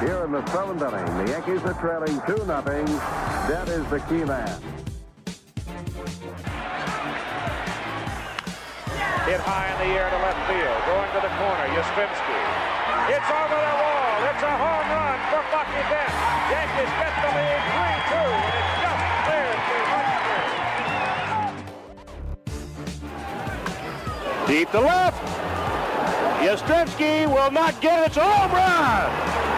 Here in the seventh inning, the Yankees are trailing 2 nothing. That is the key man. Hit high in the air to left field. Going to the corner. Yastrzemski. It's over the wall. It's a home run for Bucky Dent. Yankees get the lead 3-2, and it's just clears the Deep to left. Yastrzemski will not get it. It's a home run.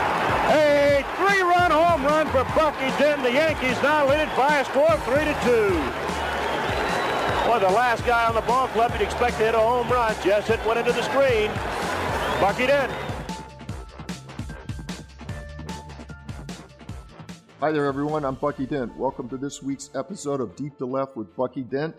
A three-run home run for Bucky Dent. The Yankees now lead it by a score of 3 to 2. Well, the last guy on the ball club you'd expect to hit a home run. Just hit went into the screen. Bucky Dent. Hi there, everyone. I'm Bucky Dent. Welcome to this week's episode of Deep to Left with Bucky Dent.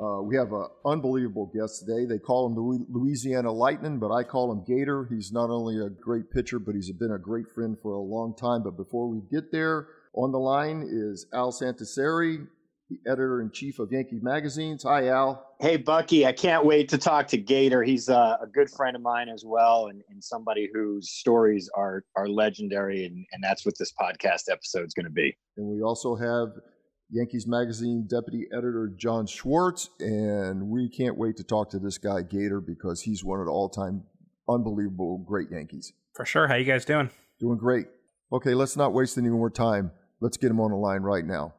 Uh, we have an unbelievable guest today. They call him the Louisiana Lightning, but I call him Gator. He's not only a great pitcher, but he's been a great friend for a long time. But before we get there, on the line is Al Santasiere, the editor in chief of Yankee Magazines. Hi, Al. Hey, Bucky. I can't wait to talk to Gator. He's a, a good friend of mine as well, and, and, somebody whose stories are are legendary, and, and that's what this podcast episode is going to be. And we also have Yankees Magazine deputy editor John Schwartz, and we can't wait to talk to this guy Gator because he's one of the all-time unbelievable great Yankees. For sure. How you guys doing? Doing great. Okay, let's not waste any more time. Let's get him on the line right now.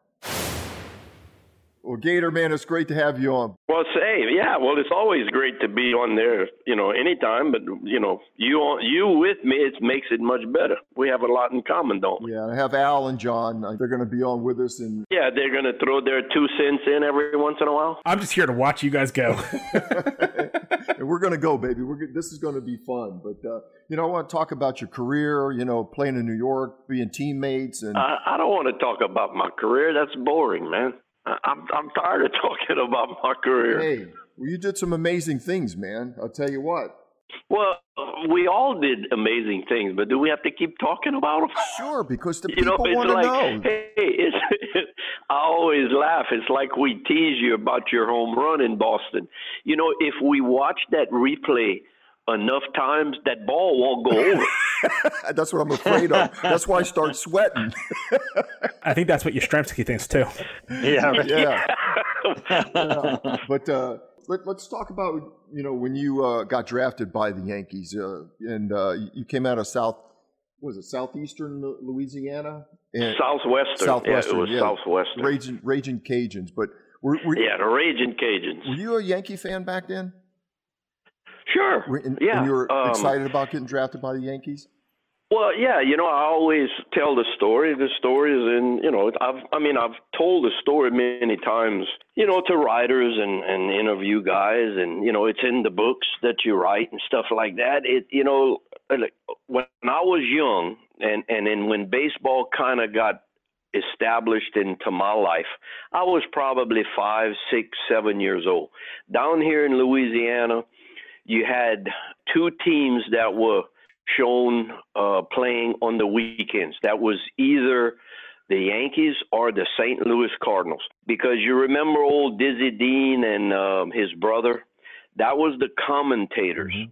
Well, Gator, man, it's great to have you on. Well, say, yeah, well, it's always great to be on there, you know, anytime. But you know, you on you with me, it makes it much better. We have a lot in common, don't we? Yeah, I have Al and John. They're going to be on with us, and yeah, they're going to throw their two cents in every once in a while. I'm just here to watch you guys go. and we're going to go, baby. We're this is going to be fun. But uh, you know, I want to talk about your career. You know, playing in New York, being teammates, and I, I don't want to talk about my career. That's boring, man. I'm I'm tired of talking about my career. Hey, well, you did some amazing things, man. I'll tell you what. Well, we all did amazing things, but do we have to keep talking about them? Sure, because the people you people want to like, know. Hey, it's, I always laugh. It's like we tease you about your home run in Boston. You know, if we watch that replay enough times, that ball won't go over. that's what I'm afraid of. That's why I start sweating. I think that's what Yastrzemski thinks too. Yeah, yeah. yeah. But uh, let, us talk about you know when you uh, got drafted by the Yankees uh, and uh, you came out of South. Was it southeastern Louisiana? And southwestern. Southwestern. Yeah, it was yeah. southwestern. Raging, Raging Cajuns. But were, were, yeah, the Raging Cajuns. Were you a Yankee fan back then? Sure. And, yeah. And you were um, excited about getting drafted by the Yankees? Well, yeah, you know, I always tell the story. The story is in, you know, I've, I mean, I've told the story many times, you know, to writers and and interview guys, and you know, it's in the books that you write and stuff like that. It, you know, when I was young, and and then when baseball kind of got established into my life, I was probably five, six, seven years old. Down here in Louisiana, you had two teams that were shown uh, playing on the weekends. That was either the Yankees or the St. Louis Cardinals. Because you remember old Dizzy Dean and um, his brother? That was the commentators. Mm-hmm.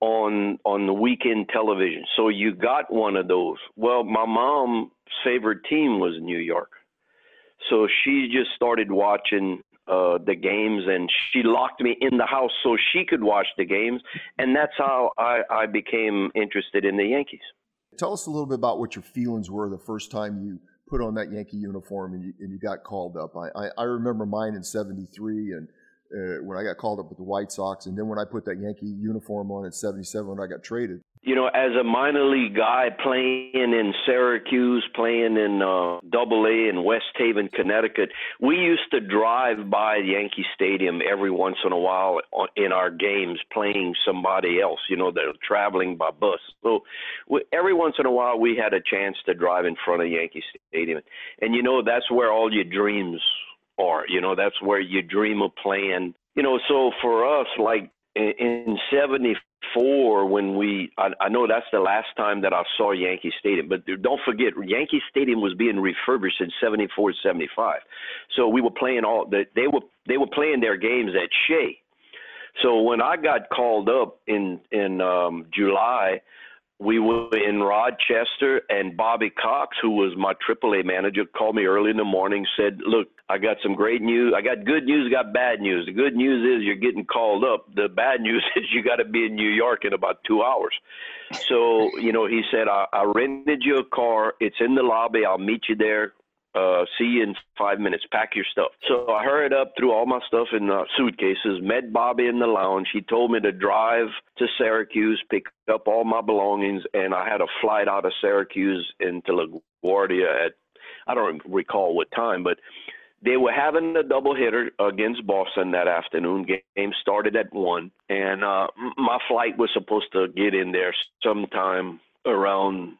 On on the weekend television, so you got one of those. Well, my mom's favorite team was New York, so she just started watching uh, the games, and she locked me in the house so she could watch the games, and that's how I, I became interested in the Yankees. Tell us a little bit about what your feelings were the first time you put on that Yankee uniform and you, and you got called up. I, I, I remember mine in '73 and uh, when I got called up with the White Sox, and then when I put that Yankee uniform on in '77 when I got traded you know, as a minor league guy playing in Syracuse, playing in uh, Double A in West Haven, Connecticut, we used to drive by Yankee Stadium every once in a while in our games, playing somebody else. You know, they're traveling by bus. So we, every once in a while, we had a chance to drive in front of Yankee Stadium, and you know, that's where all your dreams are. You know, that's where you dream of playing. You know, so for us, like in 74 when we I, I know that's the last time that I saw Yankee Stadium but don't forget Yankee Stadium was being refurbished in 74 75 so we were playing all the, they were they were playing their games at Shea so when I got called up in in um July we were in Rochester, and Bobby Cox, who was my AAA manager, called me early in the morning. Said, "Look, I got some great news. I got good news. Got bad news. The good news is you're getting called up. The bad news is you got to be in New York in about two hours." So, you know, he said, I, "I rented you a car. It's in the lobby. I'll meet you there uh, see you in five minutes. Pack your stuff. So I hurried up, threw all my stuff in the suitcases, met Bobby in the lounge. He told me to drive to Syracuse, pick up all my belongings, and I had a flight out of Syracuse into LaGuardia at, I don't recall what time, but they were having a doubleheader against Boston that afternoon. Game started at one, and uh, my flight was supposed to get in there sometime around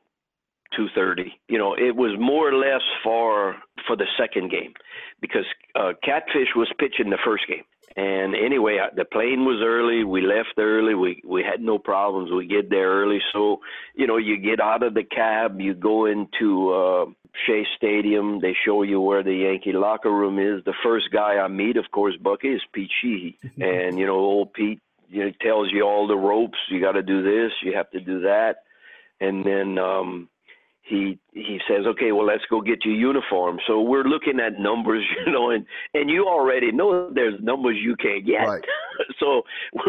2:30. You know, it was more or less for for the second game because uh, Catfish was pitching the first game. And anyway, the plane was early. We left early. We we had no problems. We get there early. So, you know, you get out of the cab, you go into uh, Shea Stadium. They show you where the Yankee locker room is. The first guy I meet, of course, Bucky, is Pete Sheehy. and you know, old Pete, you know, tells you all the ropes. You got to do this. You have to do that. And then um, he he says, okay, well, let's go get your uniform. So we're looking at numbers, you know, and and you already know there's numbers you can't get. Right. so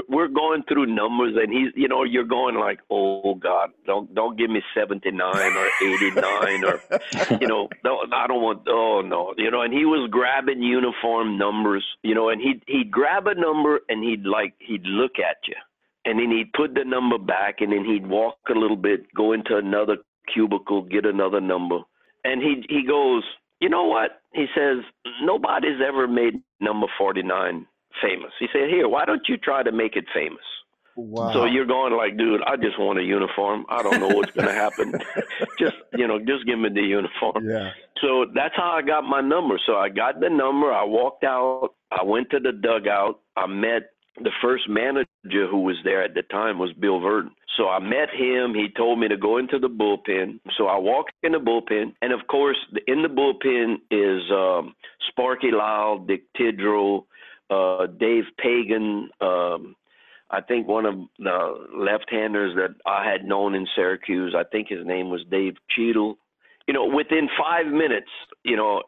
we're going through numbers, and he's, you know, you're going like, oh God, don't don't give me 79 or 89 or, you know, no, I don't want, oh no, you know, and he was grabbing uniform numbers, you know, and he'd he'd grab a number and he'd like he'd look at you. And then he'd put the number back, and then he'd walk a little bit, go into another cubicle, get another number. And he he goes, you know what? He says nobody's ever made number 49 famous. He said, here, why don't you try to make it famous? Wow. So you're going like, dude, I just want a uniform. I don't know what's going to happen. just, you know, just give me the uniform. Yeah. So that's how I got my number. So I got the number. I walked out. I went to the dugout. I met the first manager who was there at the time was Bill Virdon. So I met him. He told me to go into the bullpen. So I walk in the bullpen, and of course, in the bullpen is um, Sparky Lyle, Dick Tidrow, uh, Dave Pagan. Um, I think one of the left-handers that I had known in Syracuse. I think his name was Dave Cheadle you know, within five minutes, you know,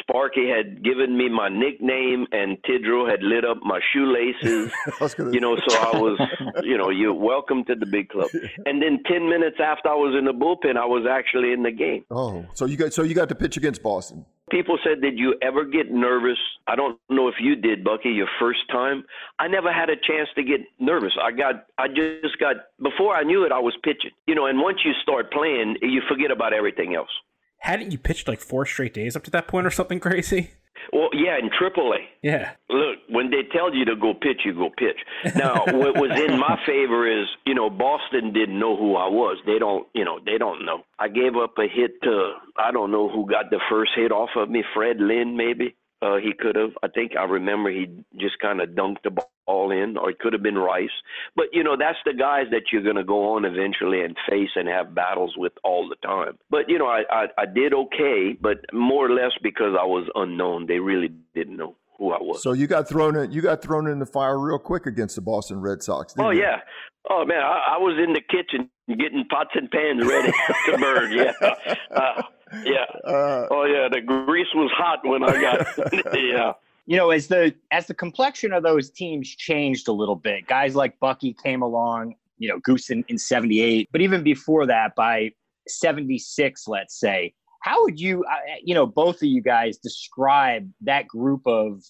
Sparky had given me my nickname, and Tidrow had lit up my shoelaces. you know, so I was, you know, you welcome to the big club. And then ten minutes after I was in the bullpen, I was actually in the game. Oh, so you got so you got to pitch against Boston. People said, Did you ever get nervous? I don't know if you did, Bucky, your first time. I never had a chance to get nervous. I got, I just got, before I knew it, I was pitching. You know, and once you start playing, you forget about everything else. Hadn't you pitched like four straight days up to that point or something crazy? Well, yeah, in AAA. Yeah. Look, when they tell you to go pitch, you go pitch. Now, what was in my favor is, you know, Boston didn't know who I was. They don't, you know, they don't know. I gave up a hit to, I don't know who got the first hit off of me, Fred Lynn, maybe. Uh, he could have. I think I remember he just kind of dunked the ball in, or it could have been Rice. But you know, that's the guys that you're going to go on eventually and face and have battles with all the time. But you know, I, I I did okay, but more or less because I was unknown. They really didn't know who I was. So you got thrown in. You got thrown in the fire real quick against the Boston Red Sox. oh you? yeah. Oh man, I, I was in the kitchen getting pots and pans ready to burn. Yeah. Uh, yeah. Uh, oh yeah, the grease was hot when I got. yeah. You know, as the as the complexion of those teams changed a little bit, guys like Bucky came along. You know, Goose in, in '78, but even before that, by '76, let's say, how would you, uh, you know, both of you guys describe that group of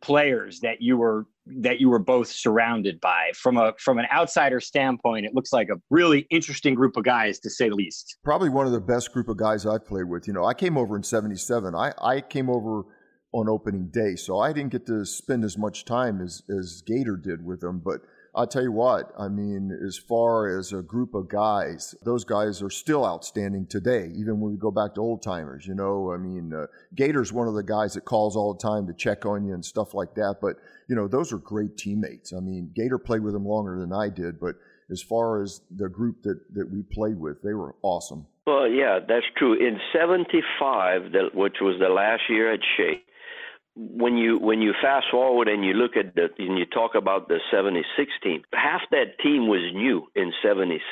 players that you were that you were both surrounded by. From a from an outsider standpoint it looks like a really interesting group of guys to say the least. Probably one of the best group of guys i've played with. You know i came over in 77 i, I came over on opening day so i didn't get to spend as much time as, as gator did with them but I'll tell you what, I mean, as far as a group of guys, those guys are still outstanding today, even when we go back to old timers. You know, I mean, uh, Gator's one of the guys that calls all the time to check on you and stuff like that. But, you know, those are great teammates. I mean, Gator played with them longer than I did, but as far as the group that, that we played with, they were awesome. Well, yeah, that's true. In 75, which was the last year at Shea, when you when you fast forward and you look at the and you talk about the 76 team, half that team was new in 76,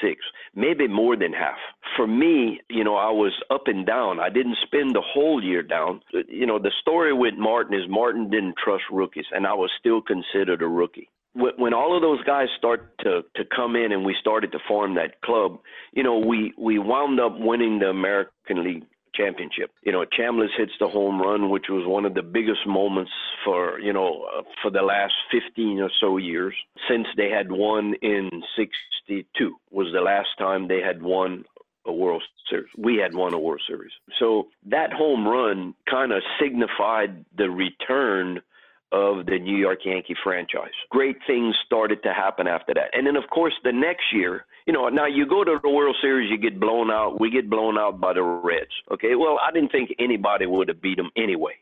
maybe more than half. For me, you know, I was up and down. I didn't spend the whole year down. You know, the story with Martin is Martin didn't trust rookies, and I was still considered a rookie when all of those guys start to to come in and we started to form that club, you know, we we wound up winning the American League championship. You know, Chambliss hits the home run, which was one of the biggest moments for you know uh, for the last 15 or so years since they had won in '62 was the last time they had won a World Series. We had won a World Series. So that home run kind of signified the return of the New York Yankee franchise. Great things started to happen after that. And then, of course, the next year, you know, now you go to the World Series, you get blown out. We get blown out by the Reds. Okay, well, I didn't think anybody would have beat them anyway,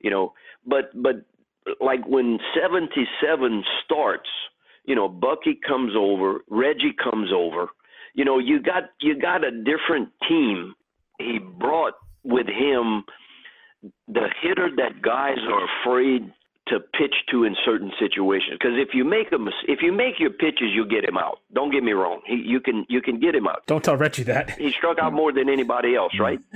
you know. But but like when '77 starts, you know, Bucky comes over, Reggie comes over. You know, you got you got a different team. He brought with him the hitter that guys are afraid to pitch to in certain situations. Because if you make them, if you make your pitches, you get him out. Don't get me wrong. He, you can you can get him out. Don't tell Reggie that. He struck out more than anybody else, right?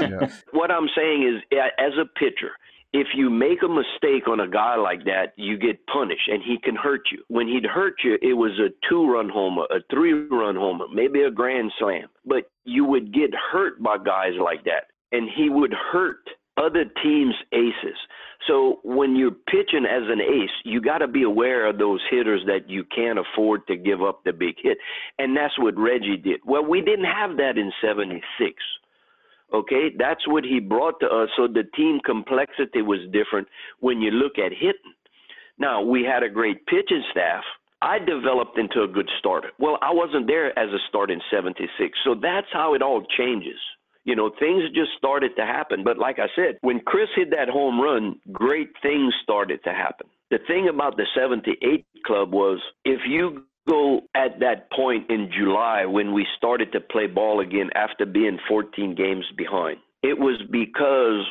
yeah. What I'm saying is, as a pitcher, if you make a mistake on a guy like that, you get punished and he can hurt you. When he'd hurt you, it was a two run homer, a three run homer, maybe a grand slam. But you would get hurt by guys like that. And he would hurt other teams' aces. So when you're pitching as an ace, you got to be aware of those hitters that you can't afford to give up the big hit. And that's what Reggie did. Well, we didn't have that in 76. Okay, that's what he brought to us. So the team complexity was different when you look at hitting. Now, we had a great pitching staff. I developed into a good starter. Well, I wasn't there as a starter in 76. So that's how it all changes. You know, things just started to happen. But like I said, when Chris hit that home run, great things started to happen. The thing about the 78 club was if you go at that point in July when we started to play ball again after being 14 games behind, it was because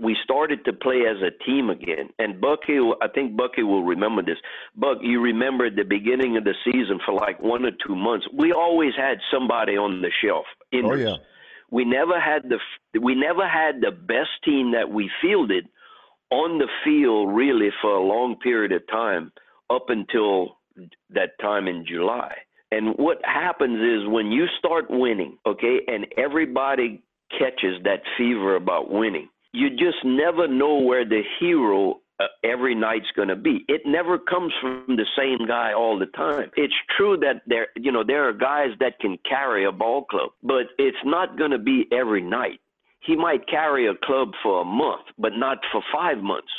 we started to play as a team again. And Bucky, I think Bucky will remember this. Buck, you remember at the beginning of the season for like one or two months, we always had somebody on the shelf. oh yeah we never had the we never had the best team that we fielded on the field really for a long period of time up until that time in July. And what happens is when you start winning, okay, and everybody catches that fever about winning, you just never know where the hero uh, every night's going to be. It never comes from the same guy all the time. It's true that there, you know, there are guys that can carry a ball club, but it's not going to be every night. He might carry a club for a month, but not for five months.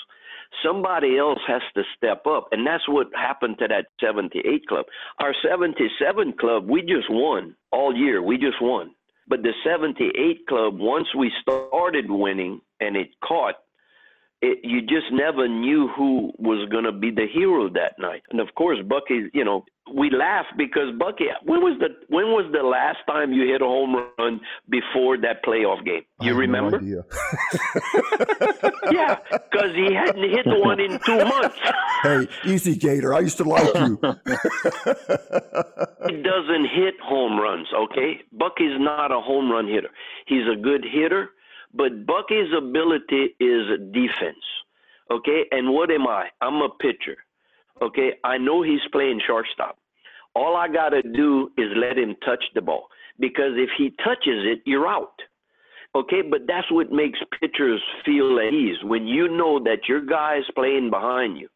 Somebody else has to step up, and that's what happened to that 78 club. Our 77 club, we just won all year. We just won. But the 78 club, once we started winning and it caught, it, you just never knew who was going to be the hero that night. And of course, Bucky, you know, we laugh because Bucky. When was the when was the last time you hit a home run before that playoff game? You remember? No yeah, because he hadn't hit one in two months. hey, easy, Gator. I used to like you. he doesn't hit home runs. Okay, Bucky's not a home run hitter. He's a good hitter but Bucky's ability is defense. Okay, and what am I? I'm a pitcher. Okay, I know he's playing shortstop. All I got to do is let him touch the ball because if he touches it, you're out. Okay, but that's what makes pitchers feel at ease when you know that your guy's playing behind you.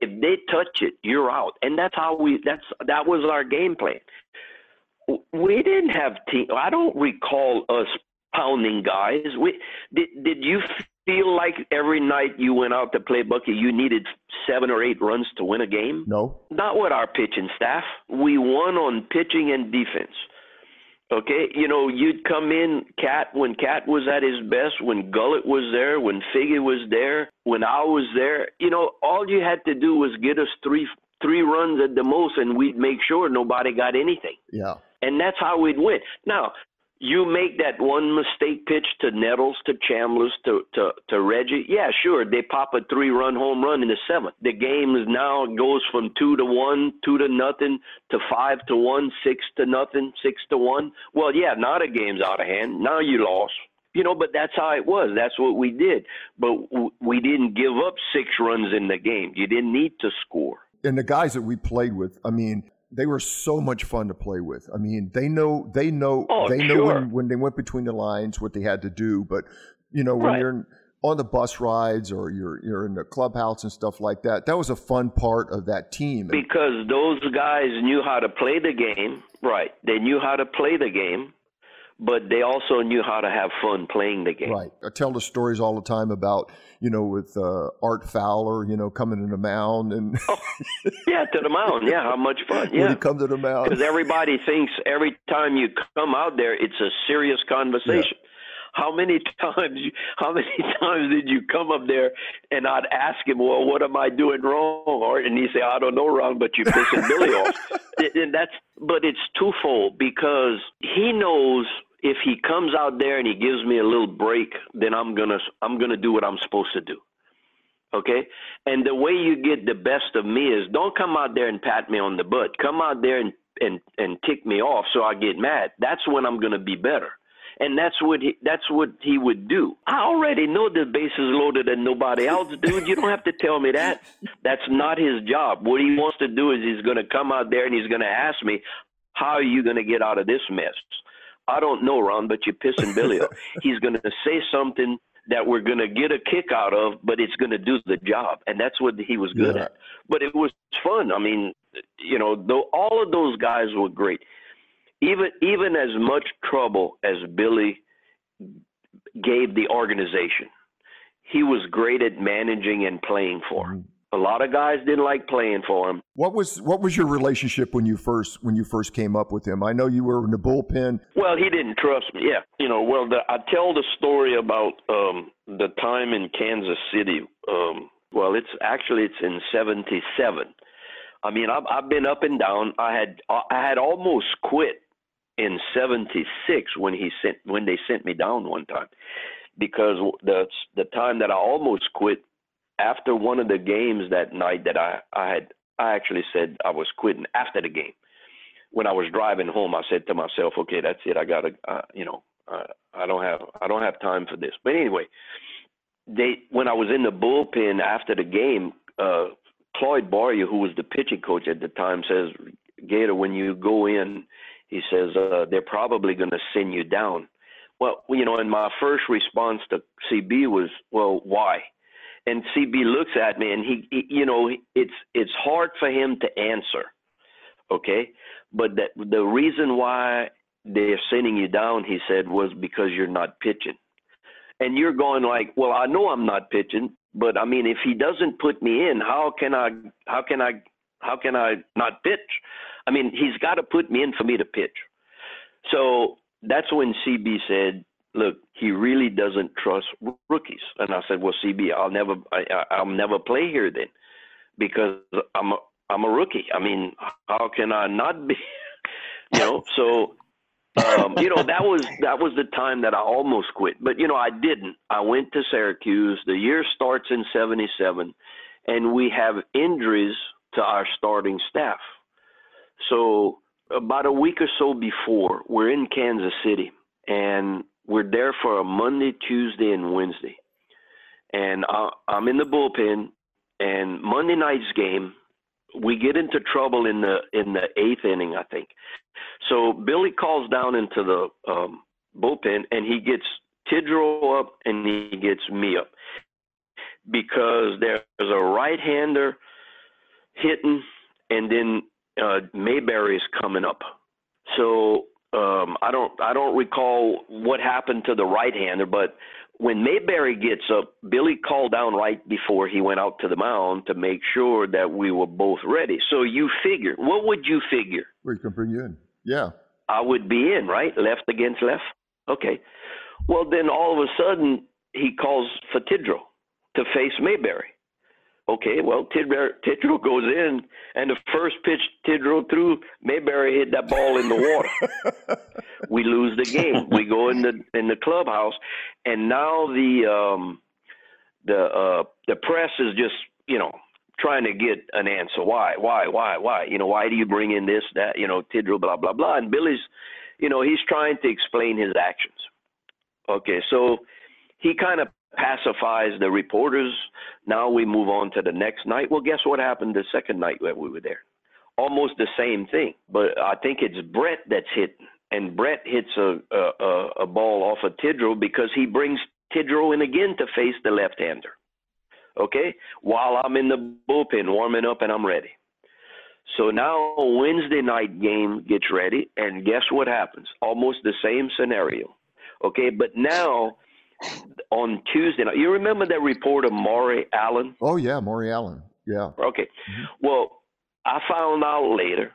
If they touch it, you're out, and that's how we. That's that was our game plan. We didn't have team. I don't recall us pounding guys. We, did did you feel like every night you went out to play Bucky, you needed seven or eight runs to win a game? No. Not with our pitching staff. We won on pitching and defense. Okay, you know, you'd come in, Cat, when Cat was at his best, when Gullett was there, when Figgy was there, when I was there. You know, all you had to do was get us three three runs at the most, and we'd make sure nobody got anything. Yeah. And that's how we'd win. Now, you make that one mistake pitch to Nettles, to Chambliss, to, to, to Reggie, yeah, sure, they pop a three run home run in the seventh. The game now goes from two to one, two to nothing, to five to one, six to nothing, six to one. Well, yeah, now the game's out of hand. Now you lost. You know, but that's how it was. That's what we did. But we didn't give up six runs in the game. You didn't need to score. And the guys that we played with, I mean, they were so much fun to play with. I mean, they know they know oh, they know sure. when, when they went between the lines what they had to do. But you know, when right. you're on the bus rides or you're you're in the clubhouse and stuff like that, that was a fun part of that team. Because those guys knew how to play the game. Right. They knew how to play the game but they also knew how to have fun playing the game. Right. I tell the stories all the time about, you know, with uh, Art Fowler, you know, coming to the mound and oh, yeah, to the mound. Yeah, how much fun. Yeah, when he comes to the mound because everybody thinks every time you come out there, it's a serious conversation. Yeah. How many times? How many times did you come up there and I'd ask him, "Well, what am I doing wrong?" Or and he say, "I don't know wrong, but you're pissing Billy off." And that's, but it's twofold because he knows if he comes out there and he gives me a little break, then I'm gonna I'm gonna do what I'm supposed to do. Okay? And the way you get the best of me is don't come out there and pat me on the butt. Come out there and and and tick me off so I get mad. That's when I'm gonna be better. And that's what he that's what he would do. I already know the base is loaded and nobody else, dude. You don't have to tell me that. That's not his job. What he wants to do is he's gonna come out there and he's gonna ask me, How are you gonna get out of this mess? I don't know, Ron, but you're pissing Billy off. He's going to say something that we're going to get a kick out of, but it's going to do the job, and that's what he was good yeah. at. But it was fun. I mean, you know, though all of those guys were great. Even even as much trouble as Billy gave the organization, he was great at managing and playing for. A lot of guys didn't like playing for him. What was what was your relationship when you first when you first came up with him? I know you were in the bullpen. Well, he didn't trust me. Yeah, you know. Well, the, I tell the story about um, the time in Kansas City. Um, well, it's actually it's in '77. I mean, I've, I've been up and down. I had I had almost quit in '76 when he sent when they sent me down one time because the the time that I almost quit after one of the games that night that I, I had I actually said I was quitting after the game. When I was driving home, I said to myself, "Okay, that's it. I gotta, uh, you know, uh, I don't have I don't have time for this." But anyway, they when I was in the bullpen after the game, uh, Cloyd Boyer, who was the pitching coach at the time, says, "Gator, when you go in, he says uh, they're probably going to send you down." Well, you know, and my first response to CB was, "Well, why?" And CB looks at me and he, he, you know it's it's hard for him to answer okay? But that the reason why they're sending you down he said was because you're not pitching. And you're going like well I know I'm not pitching but I mean if he doesn't put me in how can I how can I how can I not pitch? I mean he's got to put me in for me to pitch. So that's when CB said look, he really doesn't trust rookies. And I said, well, CB, I'll never, I, I'll never play here then, because I'm a, I'm a rookie. I mean, how can I not be? you know, so um, you know that was that was the time that I almost quit, but you know I didn't. I went to Syracuse. The year starts in '77, and we have injuries to our starting staff. So about a week or so before, we're in Kansas City, and we're there for a Monday, Tuesday, and Wednesday. And I, I'm in the bullpen. And Monday night's game, we get into trouble in the in the eighth inning, I think. So Billy calls down into the um, bullpen, and he gets Tidrow up and he gets me up because there's a right-hander hitting, and then uh, Mayberry is coming up. So um, I don't I don't recall what happened to the right hander, but when Mayberry gets up, Billy called down right before he went out to the mound to make sure that we were both ready. So you figure, what would you figure? We can bring you in. Yeah. I would be in, right? Left against left. Okay. Well, then all of a sudden he calls for to face Mayberry. Okay, well, Tidrow, goes in, and the first pitch Tidrow threw, Mayberry hit that ball in the water. we lose the game. we go in the in the clubhouse, and now the um, the uh, the press is just you know trying to get an answer. Why? Why? Why? Why? You know, why do you bring in this, that? You know, Tidrow, blah blah blah. And Billy's, you know, he's trying to explain his actions. Okay, so he kind of pacifies the reporters. Now we move on to the next night. Well, guess what happened the second night that we were there? Almost the same thing, but I think it's Brett that's hit, and Brett hits a a, a ball off of Tidrow because he brings Tidrow in again to face the left-hander. Okay, while I'm in the bullpen warming up and I'm ready. So now Wednesday night game gets ready, and guess what happens? Almost the same scenario. Okay, but now on Tuesday night, you remember that report of Maury Allen? Oh yeah, Maury Allen. Yeah. Okay. Mm-hmm. Well, I found out later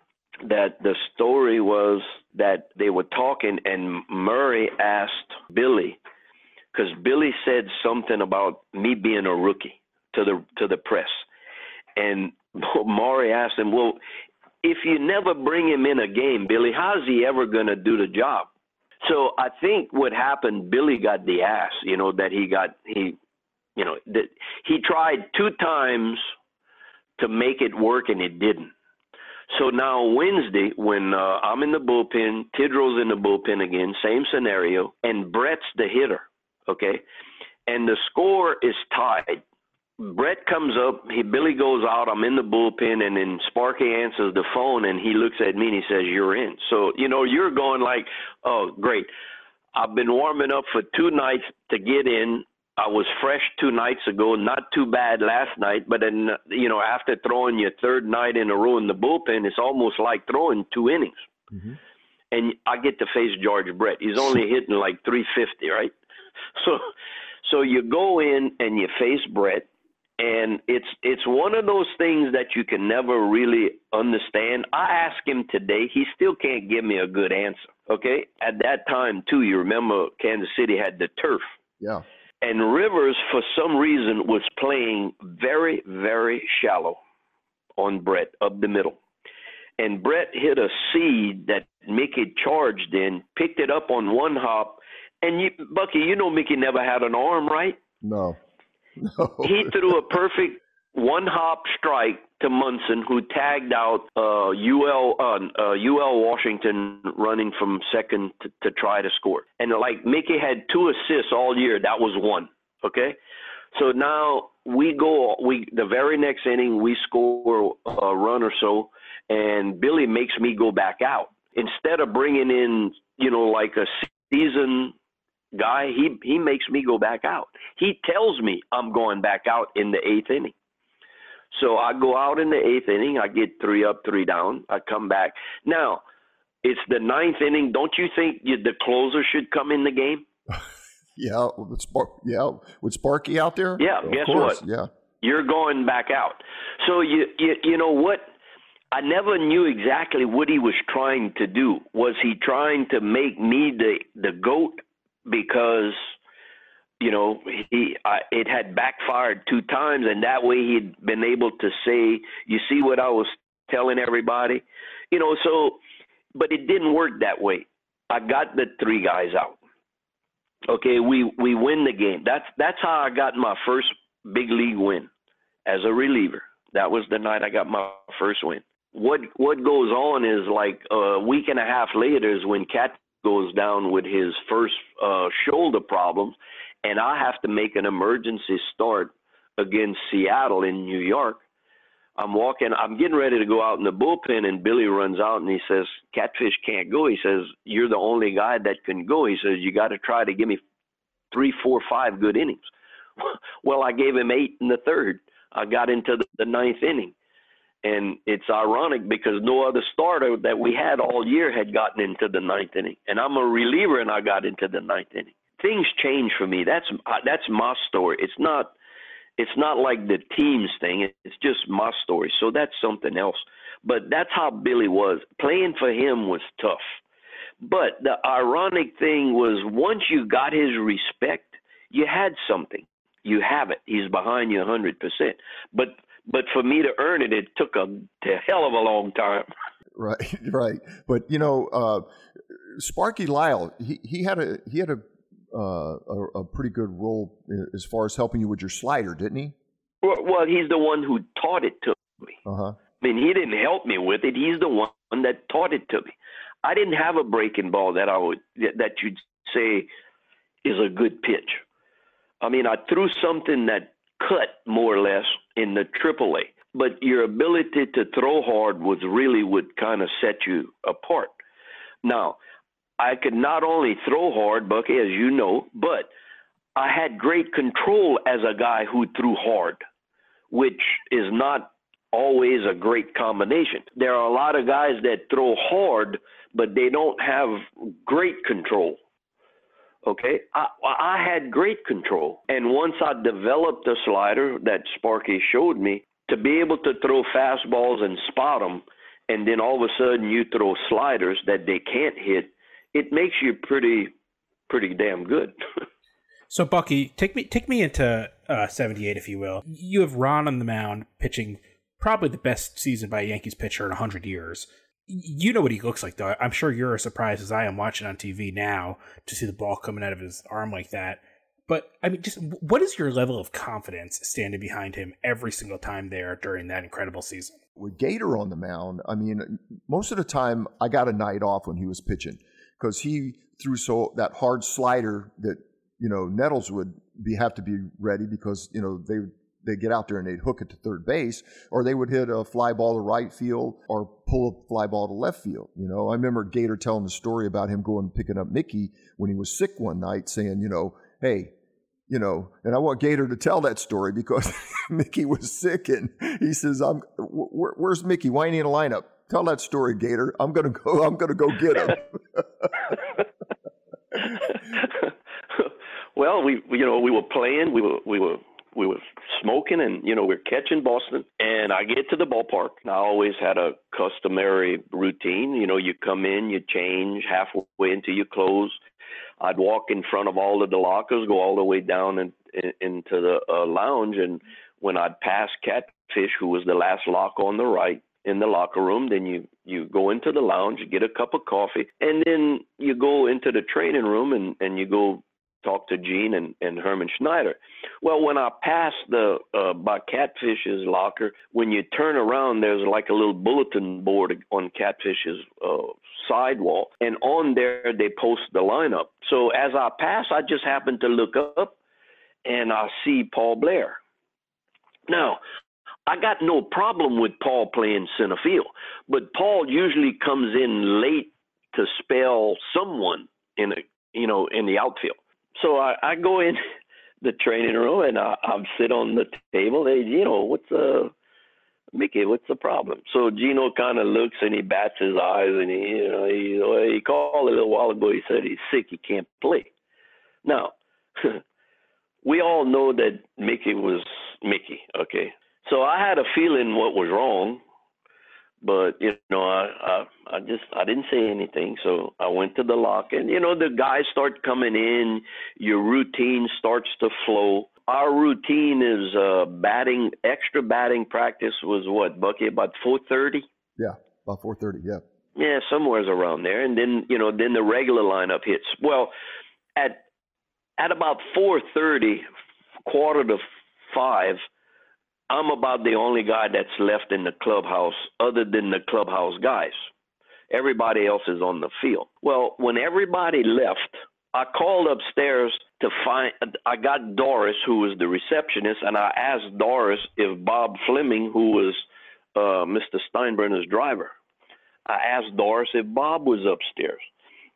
that the story was that they were talking, and Maury asked Billy because Billy said something about me being a rookie to the to the press, and Maury asked him, "Well, if you never bring him in a game, Billy, how's he ever going to do the job?" So I think what happened, Billy got the ass, you know, that he got he, you know, that he tried two times to make it work and it didn't. So now Wednesday, when uh, I'm in the bullpen, Tidrow's in the bullpen again, same scenario, and Brett's the hitter, okay, and the score is tied. Brett comes up, he Billy goes out, I'm in the bullpen, and then Sparky answers the phone, and he looks at me and he says, "You're in." So you know you're going like, "Oh, great." I've been warming up for two nights to get in. I was fresh two nights ago, not too bad last night, but then you know after throwing your third night in a row in the bullpen, it's almost like throwing two innings. Mm-hmm. And I get to face George Brett. He's only hitting like 350, right? So, so you go in and you face Brett and it's it's one of those things that you can never really understand. I asked him today, he still can't give me a good answer. Okay, at that time too, you remember Kansas City had the turf. Yeah. And Rivers, for some reason, was playing very, very shallow on Brett up the middle. And Brett hit a seed that Mickey charged in, picked it up on one hop. And you, Bucky, you know Mickey never had an arm, right? No. No. He threw a perfect one hop strike to Munson, who tagged out uh, UL uh, uh, UL Washington running from second to, to try to score. And like Mickey had two assists all year, that was one. Okay, so now we go. We the very next inning we score a run or so, and Billy makes me go back out instead of bringing in you know like a season guy, he he makes me go back out. He tells me I'm going back out in the eighth inning. So I go out in the eighth inning. I get three up, three down. I come back. Now it's the ninth inning. Don't you think you, the closer should come in the game? yeah, with Spark, yeah, with Sparky out there. Yeah, of guess course. what? Yeah, you're going back out. So you you you know what? I never knew exactly what he was trying to do. Was he trying to make me the the goat because you know he I, it had backfired two times, and that way he'd been able to say, "You see what I was telling everybody," you know. So, but it didn't work that way. I got the three guys out. Okay, we we win the game. That's that's how I got my first big league win as a reliever. That was the night I got my first win. What what goes on is like a week and a half later is when Cat goes down with his first uh, shoulder problems, and I have to make an emergency start against Seattle in New York. I'm walking, I'm getting ready to go out in the bullpen, and Billy runs out and he says, Catfish can't go. He says, You're the only guy that can go. He says, You got to try to give me three, four, five good innings. well, I gave him eight in the third. I got into the, the ninth inning. And it's ironic because no other starter that we had all year had gotten into the ninth inning, and I'm a reliever and I got into the ninth inning. Things change for me. That's that's my story. It's not it's not like the team's thing. It's just my story. So that's something else. But that's how Billy was. Playing for him was tough. But the ironic thing was once you got his respect, you had something. You have it. He's behind you 100%. But but for me to earn it, it took a, a hell of a long time. Right, right. But you know, uh, Sparky Lyle, he, he had a he had a, uh, a, a pretty good role as far as helping you with your slider, didn't he? Well, well he's the one who taught it to me. Uh huh. I mean, he didn't help me with it. He's the one that taught it to me. I didn't have a breaking ball that I would that you'd say is a good pitch. I mean, I threw something that cut more or less in the AAA, but your ability to throw hard was really what kind of set you apart. Now, I could not only throw hard, Bucky, as you know, but I had great control as a guy who threw hard, which is not always a great combination. There are a lot of guys that throw hard, but they don't have great control. Okay, I, I had great control, and once I developed the slider that Sparky showed me, to be able to throw fastballs and spot them, and then all of a sudden you throw sliders that they can't hit, it makes you pretty, pretty damn good. so Bucky, take me take me into uh, '78, if you will. You have Ron on the mound pitching probably the best season by a Yankees pitcher in 100 years. You know what he looks like, though. I'm sure you're as surprised as I am watching on TV now to see the ball coming out of his arm like that. But I mean, just what is your level of confidence standing behind him every single time there during that incredible season? With Gator on the mound, I mean, most of the time I got a night off when he was pitching because he threw so that hard slider that you know Nettles would be have to be ready because you know they they get out there and they'd hook it to third base, or they would hit a fly ball to right field or pull a fly ball to left field. You know, I remember Gator telling the story about him going picking up Mickey when he was sick one night, saying, you know, hey, you know, and I want Gator to tell that story because Mickey was sick, and he says, "I'm where, where's Mickey? Why ain't he in a lineup? Tell that story, Gator. I'm gonna go. I'm gonna go get him." well, we you know we were playing. We were we were we were smoking and you know we are catching Boston and I get to the ballpark. And I always had a customary routine. You know you come in you change halfway into your clothes. I'd walk in front of all of the lockers go all the way down in, in, into the uh, lounge and when I'd pass Catfish who was the last lock on the right in the locker room then you you go into the lounge get a cup of coffee and then you go into the training room and and you go talk to Gene and, and Herman Schneider. Well, when I passed the uh, by Catfish's locker, when you turn around, there's like a little bulletin board on Catfish's uh, sidewall, and on there they post the lineup. So as I pass, I just happen to look up, and I see Paul Blair. Now, I got no problem with Paul playing center field, but Paul usually comes in late to spell someone in a you know in the outfield so I, I go in the training room and I, I'm sit on the table. Hey, Gino, what's uh Mickey, what's the problem? So Gino kind of looks and he bats his eyes and he, you know, he, he called a little while ago. He said he's sick, he can't play. Now, we all know that Mickey was Mickey, okay? So I had a feeling what was wrong, but you know I, I i just i didn't say anything. So i went to the lock and you know the guys start coming in. Your routine starts to flow. Our routine is uh batting extra batting practice was what bucky about 4:30 yeah about 4:30 yeah. Yeah somewhere's around there. And then you know then the regular lineup hits. Well at at about 4:30 quarter to 5 I'm about the only guy that's left in the clubhouse other than the clubhouse guys. Everybody else is on the field. Well, when everybody left, I called upstairs to find. I got Doris, who was the receptionist, and I asked Doris if Bob Fleming, who was uh, Mr. Steinbrenner's driver, I asked Doris if Bob was upstairs,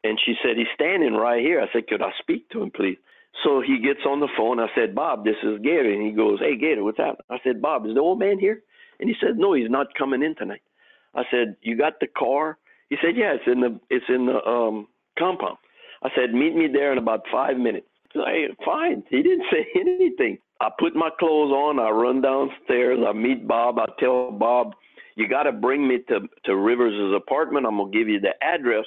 and she said he's standing right here. I said, could I speak to him, please? So he gets on the phone. I said, Bob, this is Gary. And he goes, Hey, Gary, what's happening? I said, Bob, is the old man here? And he said, No, he's not coming in tonight. I said, You got the car? He said, Yeah, it's in the it's in the um compound. I said, Meet me there in about five minutes. Said, hey, fine. He didn't say anything. I put my clothes on, I run downstairs, I meet Bob, I tell Bob you got to bring me to to Rivers' apartment. I'm gonna give you the address.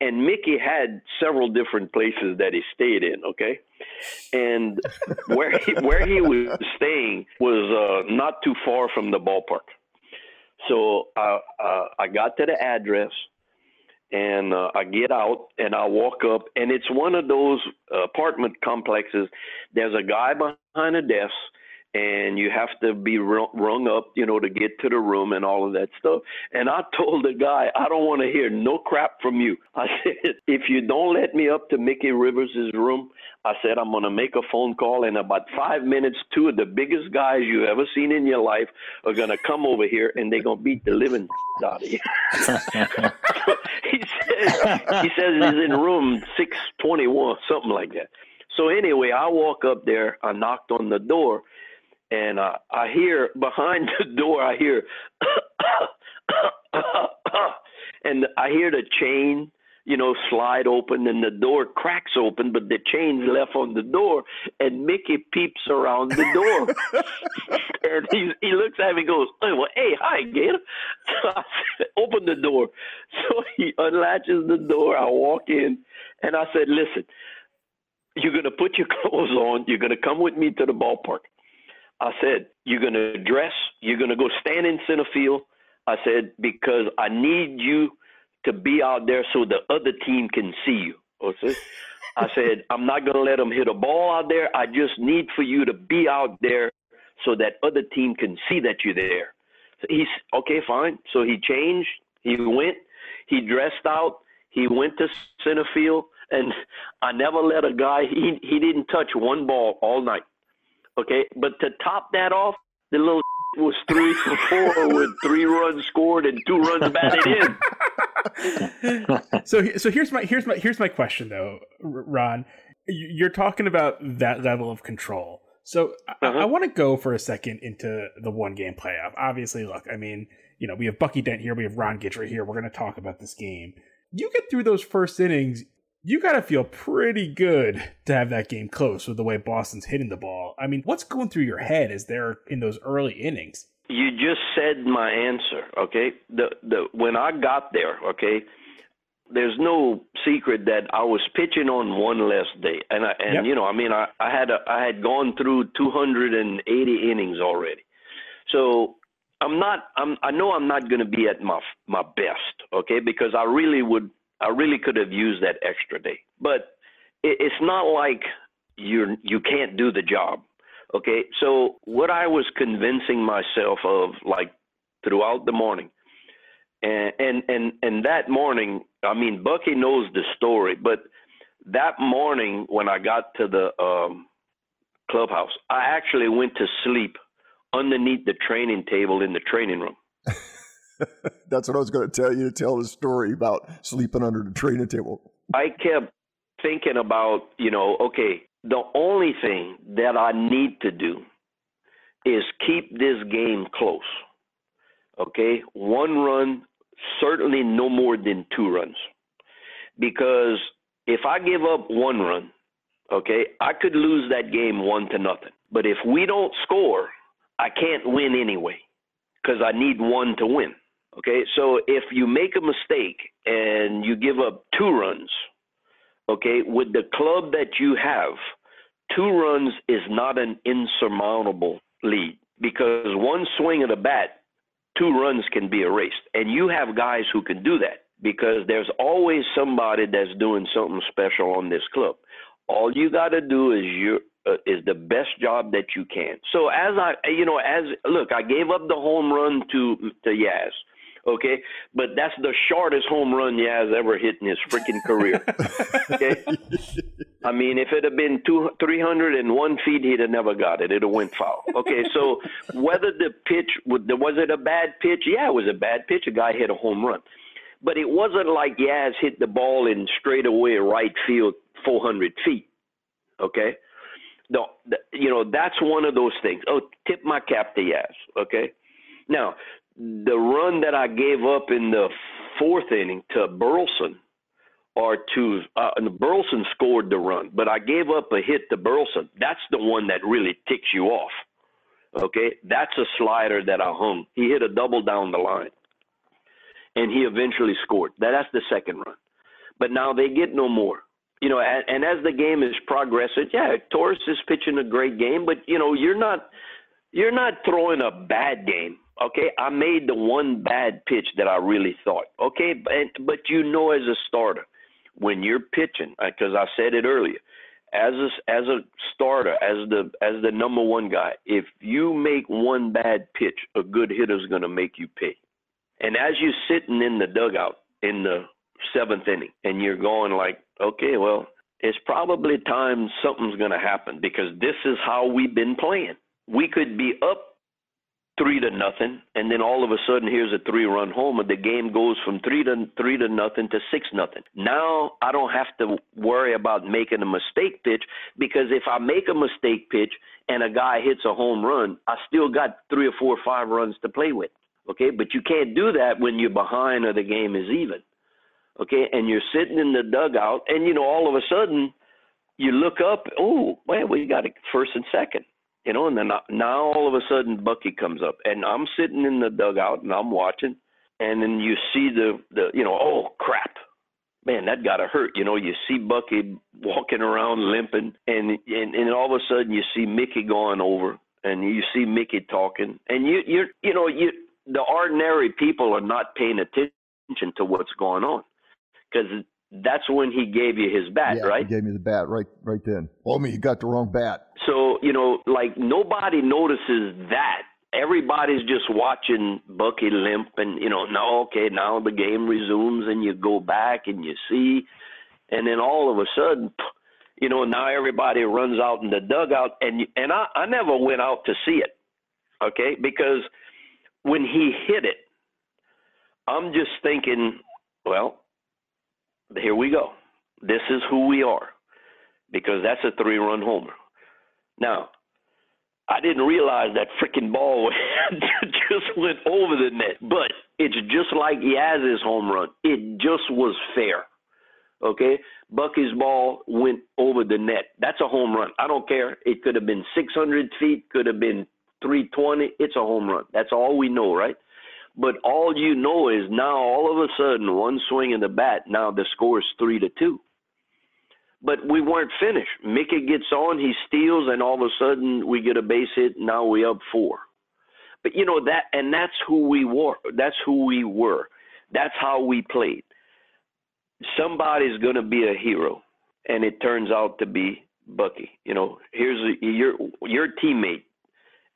And Mickey had several different places that he stayed in. Okay, and where he, where he was staying was uh, not too far from the ballpark. So uh, uh, I got to the address, and uh, I get out and I walk up, and it's one of those apartment complexes. There's a guy behind a desk, and you have to be rung up, you know, to get to the room and all of that stuff. And I told the guy, I don't want to hear no crap from you. I said, if you don't let me up to Mickey Rivers' room, I said, I'm going to make a phone call. In about five minutes, two of the biggest guys you ever seen in your life are going to come over here and they're going to beat the living out of you. he says, he says he's in room 621, something like that. So anyway, I walk up there. I knocked on the door and uh, I hear behind the door, I hear, and I hear the chain, you know, slide open, and the door cracks open, but the chain's left on the door, and Mickey peeps around the door, and he he looks at me, and goes, "Hey, well, hey, hi, Gator." So I said, "Open the door." So he unlatches the door. I walk in, and I said, "Listen." You're going to put your clothes on. You're going to come with me to the ballpark. I said, You're going to dress, you're going to go stand in center field. I said, Because I need you to be out there so the other team can see you. Oh, I said, I'm not going to let them hit a ball out there. I just need for you to be out there so that other team can see that you're there. So he's okay, fine. So he changed. He went. He dressed out. He went to center field, and I never let a guy. He he didn't touch one ball all night. Okay, but to top that off, the little was three for four with three runs scored and two runs batted in. so, so here's my here's my here's my question though, Ron. You're talking about that level of control. So uh-huh. I, I want to go for a second into the one game playoff. Obviously, look, I mean, you know, we have Bucky Dent here, we have Ron Guidry here. We're going to talk about this game. You get through those first innings, you got to feel pretty good to have that game close with the way Boston's hitting the ball. I mean, what's going through your head as they're in those early innings? You just said my answer, okay? The the when I got there, okay, there's no secret that I was pitching on one less day, and I, and yep. you know, I mean, I I had a, I had gone through 280 innings already, so I'm not I'm I know I'm not going to be at my my best, okay, because I really would I really could have used that extra day. But it, it's not like you're you can't do the job. Okay, so what I was convincing myself of, like throughout the morning, and and and and that morning, I mean, Bucky knows the story, but that morning when I got to the um, clubhouse, I actually went to sleep underneath the training table in the training room. That's what I was going to tell you to tell the story about sleeping under the training table. I kept thinking about, you know, okay, the only thing that I need to do is keep this game close. Okay? One run, certainly no more than two runs. Because if I give up one run, okay, I could lose that game one to nothing. But if we don't score, I can't win anyway because I need one to win. Okay, so if you make a mistake and you give up two runs, okay, with the club that you have, two runs is not an insurmountable lead because one swing of the bat, two runs can be erased. And you have guys who can do that because there's always somebody that's doing something special on this club. All you got to do is you uh, is the best job that you can. So as I, you know, as look, I gave up the home run to to Yaz okay? But that's the shortest home run Yaz ever hit in his freaking career. okay? I mean, if it had been two, 301 feet, he'd have never got it. It'd have went foul. Okay, so whether the pitch, was it a bad pitch? Yeah, it was a bad pitch. A guy hit a home run. But it wasn't like Yaz hit the ball in straightaway right field 400 feet. Okay? No, you know, that's one of those things. Oh, tip my cap to Yaz. Okay? Now, the run that I gave up in the fourth inning to Burleson or to uh, and Burleson scored the run, but I gave up a hit to Burleson. That's the one that really ticks you off. Okay, that's a slider that I hung. He hit a double down the line, and he eventually scored. That's the second run. But now they get no more. You know, and, and as the game is progressing, yeah, Torrez is pitching a great game, but you know, you're not you're not throwing a bad game Okay, I made the one bad pitch that I really thought. Okay, but but you know as a starter, when you're pitching, uh, because I said it earlier, as a as a starter, as the as the number one guy, if you make one bad pitch, a good hitter's going to make you pay. And as you're sitting in the dugout in the seventh inning, and you're going like, okay, well, it's probably time something's going to happen because this is how we've been playing. We could be up three to nothing, and then all of a sudden here's a three-run homer. The game goes from three to three to nothing to six nothing. Now I don't have to worry about making a mistake pitch because if I make a mistake pitch and a guy hits a home run, I still got three or four or five runs to play with. Okay, but you can't do that when you're behind or the game is even. Okay, and you're sitting in the dugout, and you know all of a sudden you look up, oh, man, we got a first and second you know, and then now all of a sudden Bucky comes up, and I'm sitting in the dugout and I'm watching, and then you see the the you know, oh crap, man, that gotta hurt. You know, you see Bucky walking around limping, and and and all of a sudden you see Mickey going over, and you see Mickey talking, and you you you know you the ordinary people are not paying attention to what's going on because that's when he gave you his bat, yeah, right? He gave me the bat right right then. Oh, me, you got the wrong bat. So you know, like nobody notices that. Everybody's just watching Bucky limp, and you know, now okay, now the game resumes, and you go back and you see, and then all of a sudden, you know, now everybody runs out in the dugout, and and I I never went out to see it, okay, because when he hit it, I'm just thinking, well, here we go. This is who we are because that's a three run homer. Now, I didn't realize that freaking ball just went over the net, but it's just like Yaz's home run. It just was fair. Okay? Bucky's ball went over the net. That's a home run. I don't care. It could have been 600 feet, could have been 320. It's a home run. That's all we know, right? But all you know is now all of a sudden one swing of the bat, now the score is three to two. But we weren't finished. Mickey gets on, he steals, and all of a sudden we get a base hit. Now we up four. But you know that, and that's who we were. That's who we were. That's how we played. Somebody's to be a hero, and it turns out to be Bucky. You know, here's a, your your teammate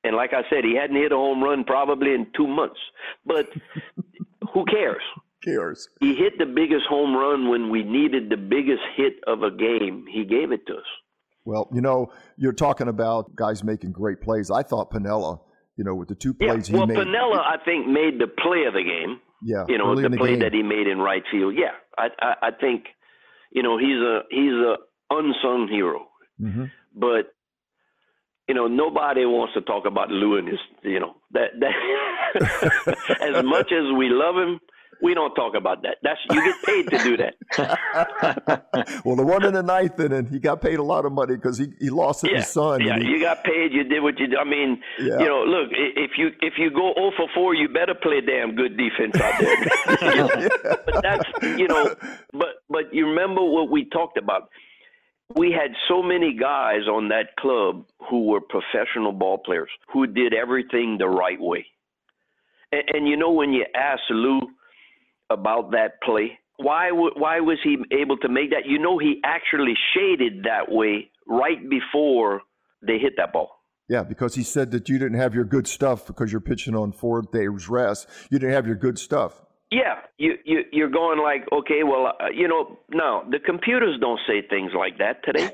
and like I said, he hadn't hit a home run probably in two months. But who cares? Cares. He hit the biggest home run when we needed the biggest hit of a game. He gave it to us. Well, you know, you're talking about guys making great plays. I thought Piniella, you know, with the two plays yeah, well, he made. Piniella, I think, made the play of the game. Yeah, you know, the, the play game. that he made in right field. Yeah, I, I, I think, you know, he's a he's a unsung hero. Mm-hmm. But you know, nobody wants to talk about Lou and his, you know, that that as much as we love him, we don't talk about that. That's you get paid to do that. well, the one in the ninth inning, he got paid a lot of money because he, he lost yeah, his son. Yeah, he, you got paid. You did what you did. I mean, yeah. you know, look, if you if you go 0 for 4, you better play damn good defense out there. know? But that's you know, but but you remember what we talked about we had so many guys on that club who were professional ball players who did everything the right way. And, and you know, when you ask Lou about that play, why why was he able to make that? You know, he actually shaded that way right before they hit that ball. Yeah, because he said that you didn't have your good stuff because you're pitching on four days rest. You didn't have your good stuff. Yeah, you you you're going like, okay, well, uh, you know, no, the computers don't say things like that today.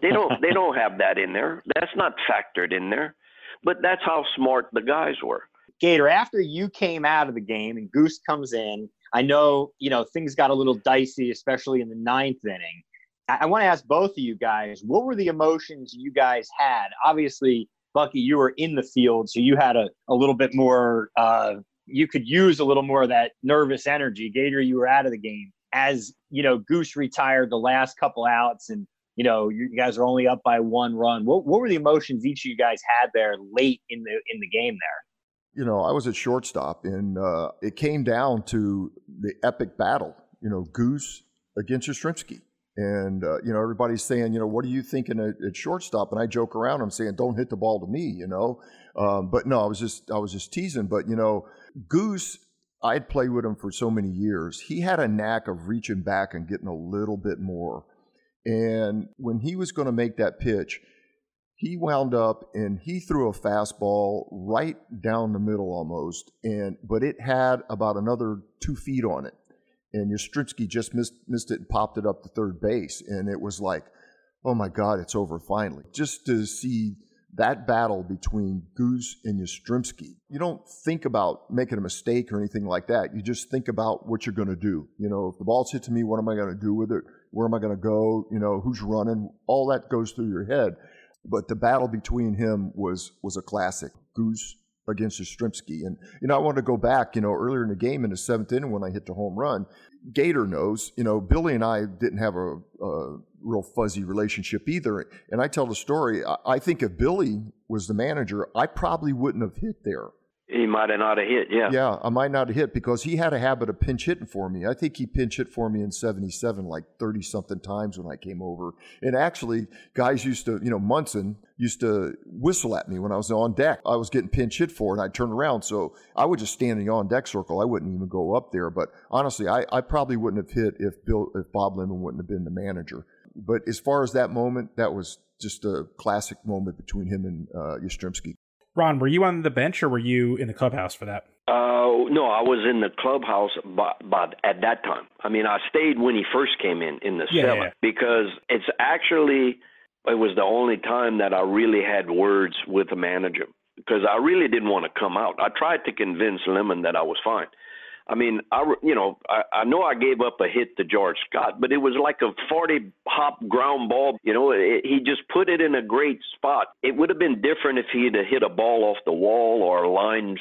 they don't they don't have that in there. That's not factored in there. But that's how smart the guys were. Gator, after you came out of the game and Goose comes in, I know you know things got a little dicey, especially in the ninth inning. I, I want to ask both of you guys, what were the emotions you guys had? Obviously, Bucky, you were in the field, so you had a, a little bit more uh, you could use a little more of that nervous energy. Gator, you were out of the game as you know. Goose retired the last couple outs, and you know you guys are only up by one run. What what were the emotions each of you guys had there late in the in the game there? You know, I was at shortstop, and uh, it came down to the epic battle. You know, Goose against Yastrzemski. And, uh, you know, everybody's saying, you know, what are you thinking at, at, shortstop? And I joke around, I'm saying, don't hit the ball to me, you know. Um, but no, I was just, I was just teasing. But, you know, Goose, I'd played with him for so many years. He had a knack of reaching back and getting a little bit more. And when he was going to make that pitch, he wound up and he threw a fastball right down the middle almost, and but it had about another two feet on it, and Yastrzemski just missed missed it and popped it up to third base, and it was like, oh my God, it's over finally. Just to see that battle between Goose and Yastrzemski, you don't think about making a mistake or anything like that. You just think about what you're going to do. You know, if the ball's hit to me, what am I going to do with it? Where am I going to go? You know, who's running? All that goes through your head. But the battle between him was was a classic. Goose against Yastrzemski. And, you know, I want to go back, you know, earlier in the game in the seventh inning when I hit the home run. Gator knows, you know, Billy and I didn't have a, a real fuzzy relationship either. And I tell the story, I, I think if Billy was the manager, I probably wouldn't have hit there. He might have not have hit, yeah. Yeah, I might not have hit because he had a habit of pinch hitting for me. I think he pinch hit for me in 77 like 30 something times when I came over. And actually, guys used to, you know, Munson used to whistle at me when I was on deck. I was getting pinch hit for and I'd turn around. So I would just stand in the on deck circle. I wouldn't even go up there. But honestly, I, I probably wouldn't have hit if Bill, if Bob Lemon wouldn't have been the manager. But as far as that moment, that was just a classic moment between him and uh, Yastrzemski. Ron, were you on the bench or were you in the clubhouse for that? Uh, no, I was in the clubhouse, but, but at that time, I mean, I stayed when he first came in in the yeah, seventh yeah. because it's actually it was the only time that I really had words with the manager because I really didn't want to come out. I tried to convince Lemon that I was fine, I mean, I you know I, I know I gave up a hit to George Scott, but it was like a 40 hop ground ball. You know, it, he just put it in a great spot. It would have been different if he'd have hit a ball off the wall or a line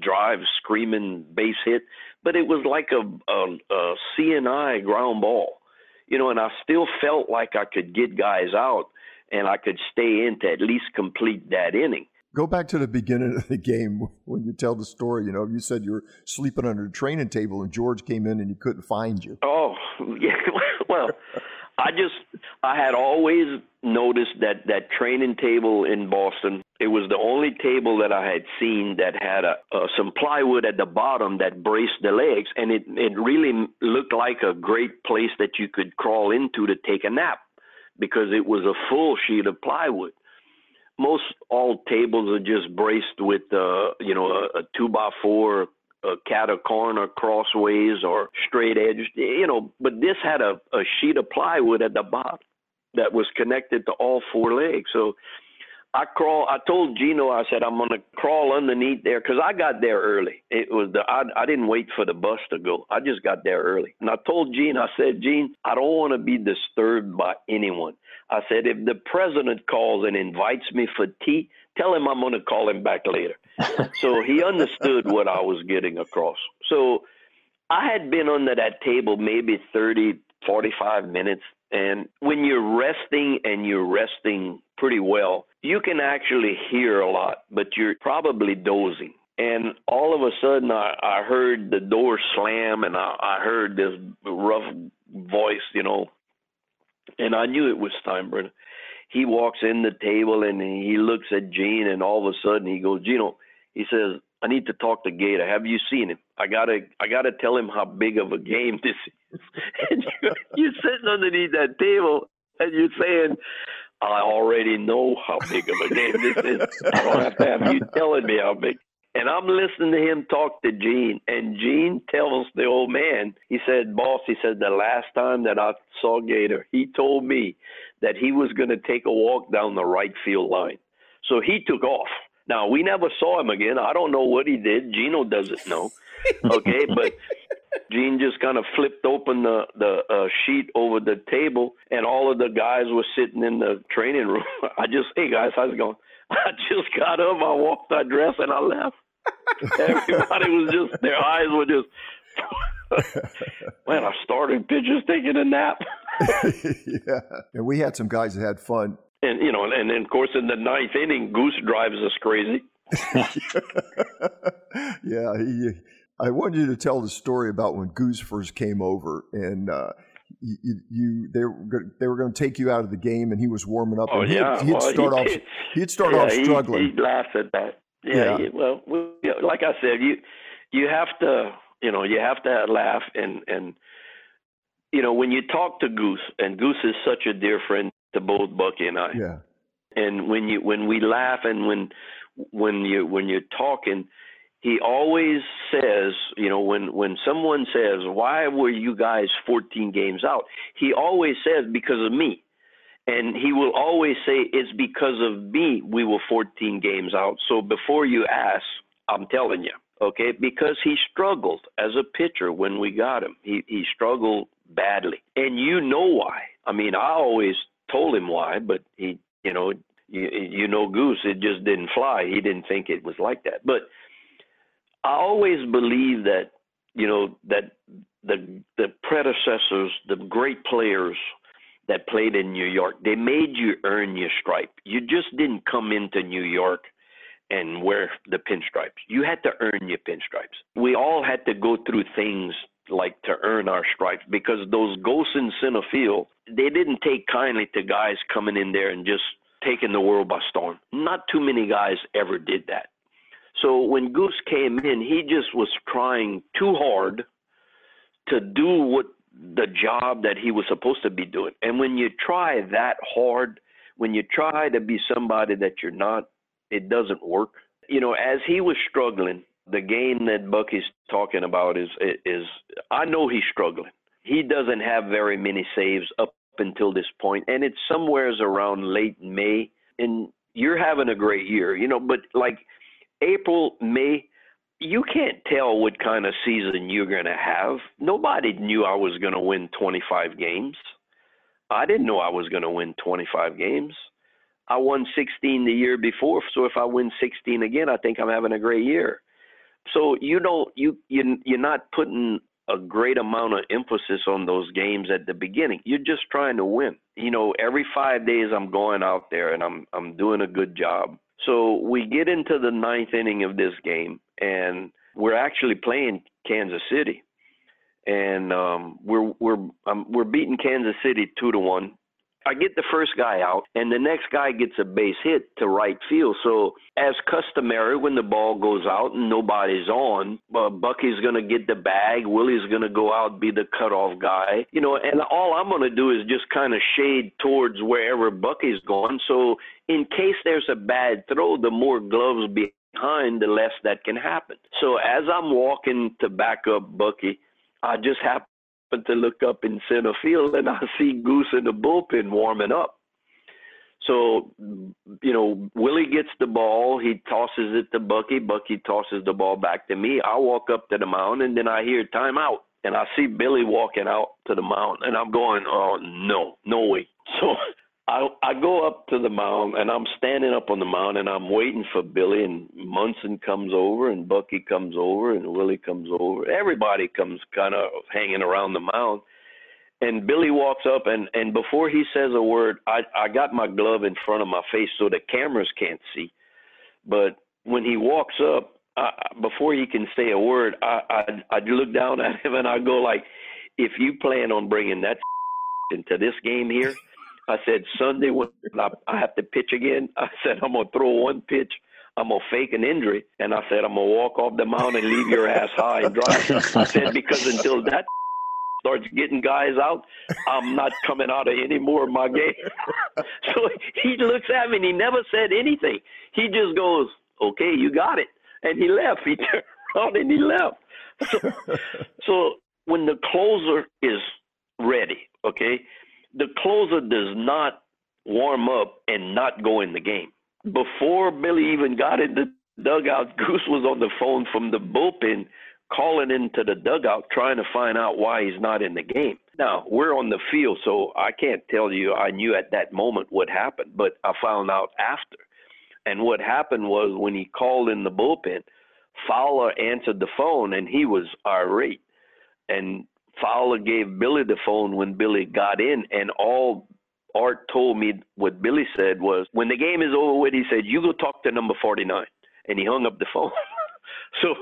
drive screaming base hit, but it was like a, a, a seeing-eye ground ball. You know, and I still felt like I could get guys out and I could stay in to at least complete that inning go back to the beginning of the game when you tell the story. You know, you said you were sleeping under the training table and George came in and he couldn't find you. Oh, yeah. Well, I just I had always noticed that that training table in Boston. It was the only table that I had seen that had a, uh, some plywood at the bottom that braced the legs, and it it really looked like a great place that you could crawl into to take a nap because it was a full sheet of plywood most all tables are just braced with uh, you know a, a two by four a cat or corner crossways or straight edged you know but this had a, a sheet of plywood at the bottom that was connected to all four legs so I crawl. I told Gino. I said I'm gonna crawl underneath there because I got there early. It was the I, I didn't wait for the bus to go. I just got there early, and I told Gene. I said, Gene, I don't want to be disturbed by anyone. I said, if the president calls and invites me for tea, tell him I'm gonna call him back later. so he understood what I was getting across. So I had been under that table maybe 30, 45 minutes. And when you're resting and you're resting pretty well, you can actually hear a lot, but you're probably dozing. And all of a sudden, I, I heard the door slam, and I, I heard this rough voice, you know, and I knew it was Steinbrenner. He walks in the table and he looks at Gene, and all of a sudden he goes, Gino, he says, I need to talk to Gator. Have you seen him? I gotta, I gotta tell him how big of a game this is. and you, you're sitting underneath that table and you're saying, I already know how big of a game this is. I don't have to have you telling me how big. And I'm listening to him talk to Gene, and Gene tells the old man, he said, Boss, he said, the last time that I saw Gator, he told me that he was going to take a walk down the right field line. So he took off. Now, we never saw him again. I don't know what he did. Gino doesn't know. Okay, but Gene just kind of flipped open the the uh, sheet over the table, and all of the guys were sitting in the training room. I just, hey guys, how's it going? I just got up, I walked I dressed, and I left. Everybody was just their eyes were just. Man, I started pitchers taking a nap. yeah, and we had some guys that had fun. And you know, and then of course in the ninth inning, Goose drives us crazy. yeah, he I wanted you to tell the story about when Goose first came over, and uh, you, you they were they were going to take you out of the game, and he was warming up. Oh and he'd, yeah, he'd well, start he off he'd start yeah, off struggling. He, he laughs at that. Yeah, Yeah. well, we, like I said, you you have to you know you have to laugh and and you know when you talk to Goose and Goose is such a dear friend to both Bucky and I. yeah, and when you when we laugh and when when you when you're talking he always says you know when when someone says why were you guys 14 games out? he always says because of me. And he will always say it's because of me we were 14 games out. So before you ask i'm telling you okay? Because he struggled as a pitcher when we got him. He he struggled badly. And you know why. I mean i always told him why but he you know you, you know goose it just didn't fly. He didn't think it was like that. But i always believe that you know that the the predecessors the great players that played in new york they made you earn your stripe you just didn't come into new york and wear the pinstripes you had to earn your pinstripes we all had to go through things like to earn our stripes because those ghosts in center field they didn't take kindly to guys coming in there and just taking the world by storm. Not too many guys ever did that. So when Goose came in, he just was trying too hard to do what the job that he was supposed to be doing. And when you try that hard, when you try to be somebody that you're not, it doesn't work. You know, as he was struggling, the game that Bucky's talking about is is I know he's struggling. He doesn't have very many saves up until this point, and it's somewheres around late May. And you're having a great year, you know. But like April, May, you can't tell what kind of season you're going to have. Nobody knew I was going to win 25 games. I didn't know I was going to win 25 games. I won 16 the year before, so if I win 16 again, I think I'm having a great year. So you don't you you you're not putting a great amount of emphasis on those games at the beginning. You're just trying to win. You know, every 5 days I'm going out there and I'm I'm doing a good job. So we get into the ninth inning of this game and we're actually playing Kansas City. And um we're we're um, we're beating Kansas City 2 to 1 I get the first guy out, and the next guy gets a base hit to right field. So, as customary, when the ball goes out and nobody's on, uh, Bucky's going to get the bag. Willie's going to go out be the cutoff guy. You know, and all I'm going to do is just kind of shade towards wherever Bucky's going. So, in case there's a bad throw, the more gloves behind, the less that can happen. So, as I'm walking to back up Bucky, I just happen to look up in center field and I see Goose in the bullpen warming up. So, you know, Willie gets the ball. He tosses it to Bucky. Bucky tosses the ball back to me. I walk up to the mound and then I hear timeout. And I see Billy walking out to the mound and I'm going, oh, no, no way. So I, I go up to the mound and I'm standing up on the mound and I'm waiting for Billy and Munson comes over and Bucky comes over and Willie comes over. Everybody comes kind of hanging around the mound. And Billy walks up and, and before he says a word, I, I got my glove in front of my face so the cameras can't see. But when he walks up, I, before he can say a word, I, I I look down at him and I go like, if you plan on bringing that into this game here, I said Sunday when I, I have to pitch again. I said I'm gonna throw one pitch. I'm gonna fake an injury, and I said I'm gonna walk off the mound and leave your ass high and dry. I said because until that starts getting guys out, I'm not coming out of any more of my game. so he looks at me and he never said anything. He just goes, "Okay, you got it," and he left. He turned around and he left. So, so when the closer is ready, okay, the closer does not warm up and not go in the game. Before Billy even got in the dugout, Goose was on the phone from the bullpen calling into the dugout trying to find out why he's not in the game. Now, we're on the field, so I can't tell you I knew at that moment what happened, but I found out after. And what happened was when he called in the bullpen, Fowler answered the phone and he was irate. And Fowler gave Billy the phone when Billy got in, and all Art told me what Billy said was, when the game is over with, he said, "You go talk to number 49," and he hung up the phone. so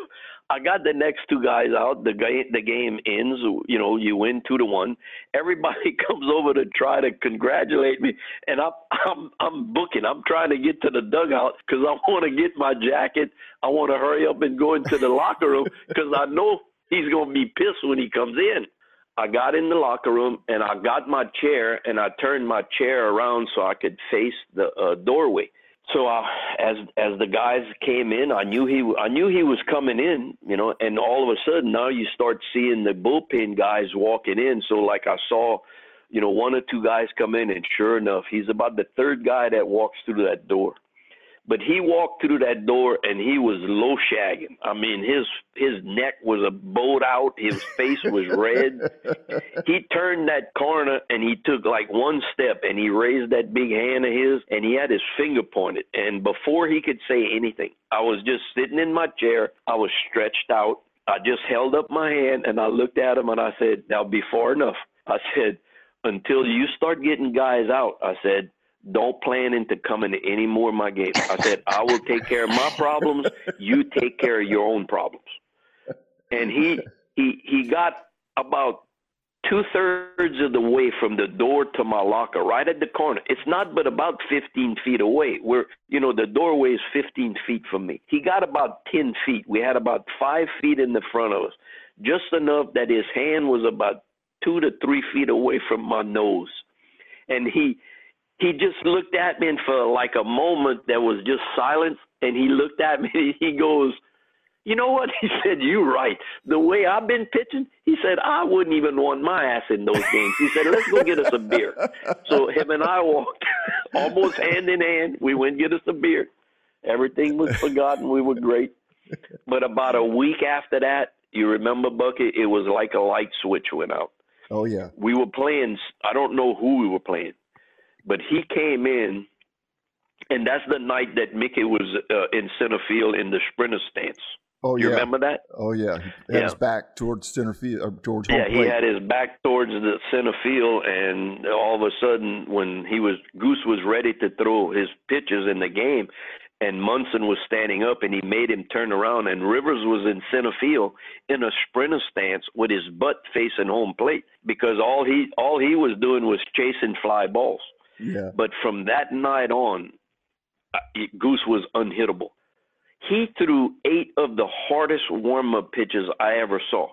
I got the next two guys out. The game the game ends. You know, you win two to one. Everybody comes over to try to congratulate me, and I'm I'm I'm booking. I'm trying to get to the dugout because I want to get my jacket. I want to hurry up and go into the locker room because I know he's gonna be pissed when he comes in. I got in the locker room and I got my chair and I turned my chair around so I could face the uh, doorway so uh, as as the guys came in, I knew he I knew he was coming in, you know, and all of a sudden now you start seeing the bullpen guys walking in. So like I saw, you know, one or two guys come in, and sure enough, he's about the third guy that walks through that door. But he walked through that door and he was low shagging. I mean, his his neck was a bowed out. His face was red. he turned that corner and he took like one step and he raised that big hand of his and he had his finger pointed. And before he could say anything, I was just sitting in my chair. I was stretched out. I just held up my hand and I looked at him and I said, "Now be far enough." I said, "Until you start getting guys out," I said don't plan into coming to any more of my games. I said, I will take care of my problems. You take care of your own problems. And he he he got about two thirds of the way from the door to my locker, right at the corner. It's not but about 15 feet away. Where you know the doorway is 15 feet from me. He got about 10 feet. We had about five feet in the front of us, just enough that his hand was about two to three feet away from my nose, and he he just looked at me and for like a moment there was just silence and he looked at me and he goes you know what? He said you're right. The way i've been pitching he said i wouldn't even want my ass in those games. He said let's go get us a beer. So him and i walked almost hand in hand. We went get us a beer. Everything was forgotten. We were great. But about a week after that you remember bucket it was like a light switch went out. Oh yeah. We were playing i don't know who we were playing but he came in, and that's the night that Mickey was uh, in center field in the sprinter stance. Oh you yeah. remember that? Oh yeah. He had Yeah. his back towards center field, or towards home Yeah, he had his back towards the center field, and all of a sudden, when he was Goose was ready to throw his pitches in the game, and Munson was standing up, and he made him turn around, and Rivers was in center field in a sprinter stance with his butt facing home plate because all he all he was doing was chasing fly balls. But from that night on, uh, Goose was unhittable. He threw eight of the hardest warm up pitches I ever saw.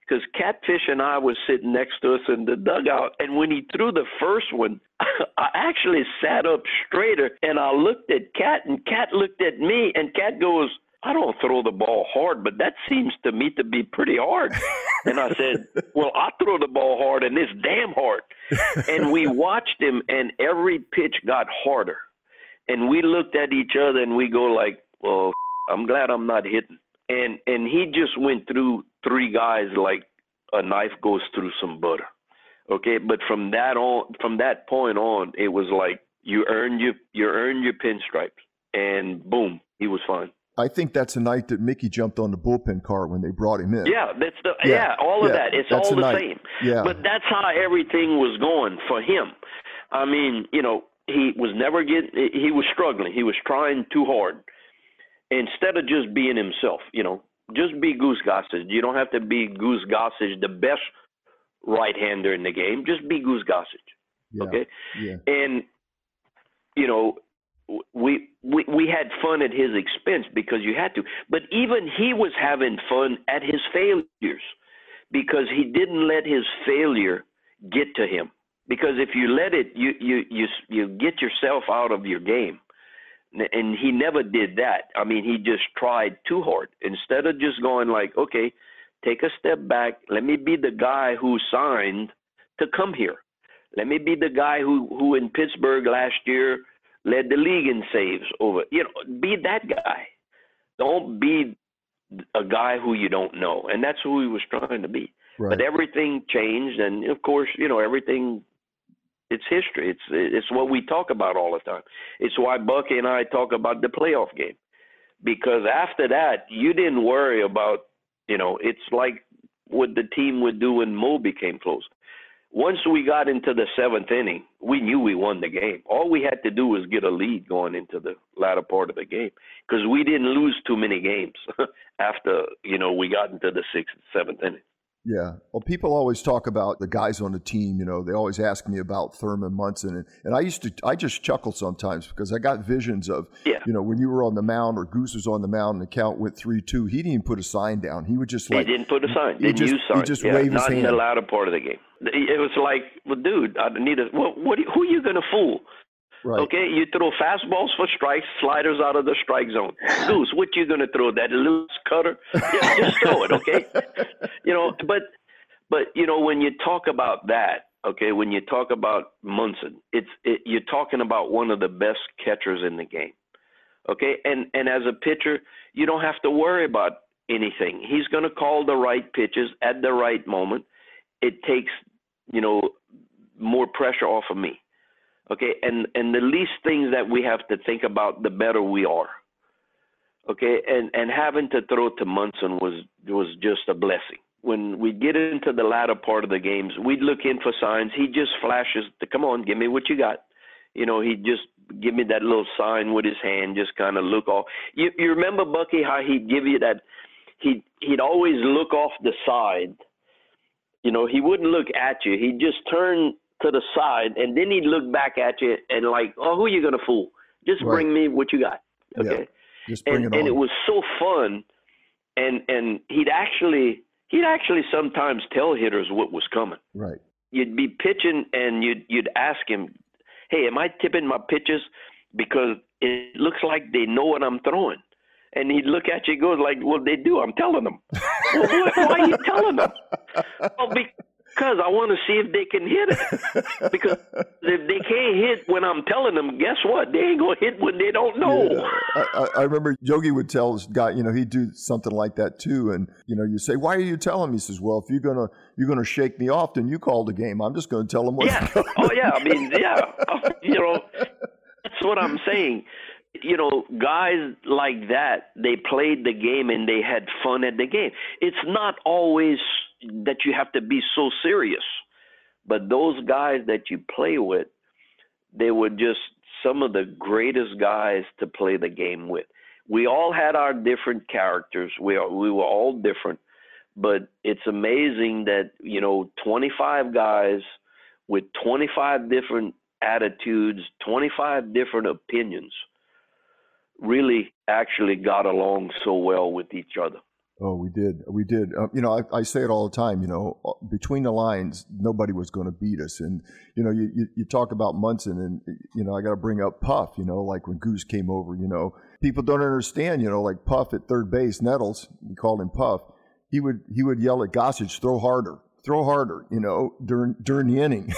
Because Catfish and I was sitting next to us in the dugout, and when he threw the first one, I actually sat up straighter and I looked at Cat, and Cat looked at me, and Cat goes, I don't throw the ball hard, but that seems to me to be pretty hard. And I said, Well, I throw the ball hard, and it's damn hard. And we watched him, and every pitch got harder. And we looked at each other, and we go like, Well, I'm glad I'm not hitting. And and he just went through three guys like a knife goes through some butter. Okay, but from that on, from that point on, it was like you earned your you earned your pinstripes, and boom, he was fine. I think that's the night that Mickey jumped on the bullpen car when they brought him in. Yeah, that's the Yeah, yeah, all of yeah, that. It's all the same. Yeah. But that's how everything was going for him. I mean, you know, he was never getting. He was struggling. He was trying too hard. Instead of just being himself, you know, just be Goose Gossage. You don't have to be Goose Gossage, the best right-hander in the game. Just be Goose Gossage. Yeah. Okay Yeah. and you know we we we had fun at his expense because you had to. But even he was having fun at his failures because he didn't let his failure get to him. Because if you let it you you you you get yourself out of your game. And he never did that. I mean he just tried too hard. Instead of just going like okay take a step back. Let me be the guy who signed to come here. Let me be the guy who who in Pittsburgh last year led the league in saves over. You know, be that guy. Don't be a guy who you don't know, and that's who he was trying to be. Right. But everything changed, and of course, you know, everything. It's history. It's it's what we talk about all the time. It's why Bucky and I talk about the playoff game, because after that, you didn't worry about. You know, it's like what the team would do when Mo became close once we got into the seventh inning, we knew we won the game. All we had to do was get a lead going into the latter part of the game because we didn't lose too many games after you know we got into the sixth, seventh inning. Yeah. Well, people always talk about the guys on the team. You know, they always ask me about Thurman Munson, and, and I used to, I just chuckle sometimes because I got visions of, yeah. you know, when you were on the mound or Goose was on the mound and the count went three two. He didn't even put a sign down. He would just like he didn't put a sign. He didn't just, use signs. He just yeah, wave his hand. in the latter part of the game. It was like, well, dude, I need a. What? what who are you going to fool? Right. Okay, you throw fastballs for strikes, sliders out of the strike zone. Goose, what you gonna throw? That loose cutter? Yeah, just throw it, okay? You know, but but you know when you talk about that, okay, when you talk about Munson, it's it, you're talking about one of the best catchers in the game, okay? And and as a pitcher, you don't have to worry about anything. He's gonna call the right pitches at the right moment. It takes you know more pressure off of me okay and and the least things that we have to think about the better we are. Okay and and having to throw to munson was was just a blessing. When we get into the latter part of the games we'd look in for signs. He just flashes to come on give me what you got. You know he'd just give me that little sign with his hand just kind of look off. You you remember bucky how he'd give you that he he'd always look off the side. You know he wouldn't look at you. He'd just turn to the side, and then he'd look back at you and like, "Oh, who are you gonna fool? Just Right. bring me what you got." Yeah. Okay, Just bring and it on. and it was so fun, and and he'd actually he'd actually sometimes tell hitters what was coming. right. You'd be pitching, and you'd you'd ask him, "Hey, am I tipping my pitches because it looks like they know what I'm throwing?" And he'd look at you and goes like, "Well, they do. I'm telling them." well, why, why are you telling them? Well, because I want to see if they can hit it. Because if they can't hit when I'm telling them, guess what? They ain't gonna hit when they don't know. Yeah. I, I- remember Yogi would tell his guy, you know, he'd do something like that too. And, you know, you say, why are you telling me? He says, well, if you're going to, you're to shake me off, then you call the game. I'm just going to tell them what. Yeah. Oh yeah. I mean, yeah. You know, that's what I'm saying. You know, guys like that, they played the game and they had fun at the game. It's not always that you have to be so serious, but those guys that you play with, they were just some of the greatest guys to play the game with. We all had our different characters. We are, we were all different, but it's amazing that you know 25 guys with 25 different attitudes, 25 different opinions, really actually got along so well with each other. Oh, we did. We did. Uh, you know, I, I say it all the time. You know, uh, between the lines, nobody was going to beat us. And you know, you, you, you talk about Munson, and you know, I got to bring up Puff. You know, like when Goose came over. You know, people don't understand. You know, like Puff at third base, Nettles, we called him Puff. He would he would yell at Gossage, "Throw harder, throw harder." You know, during during the inning,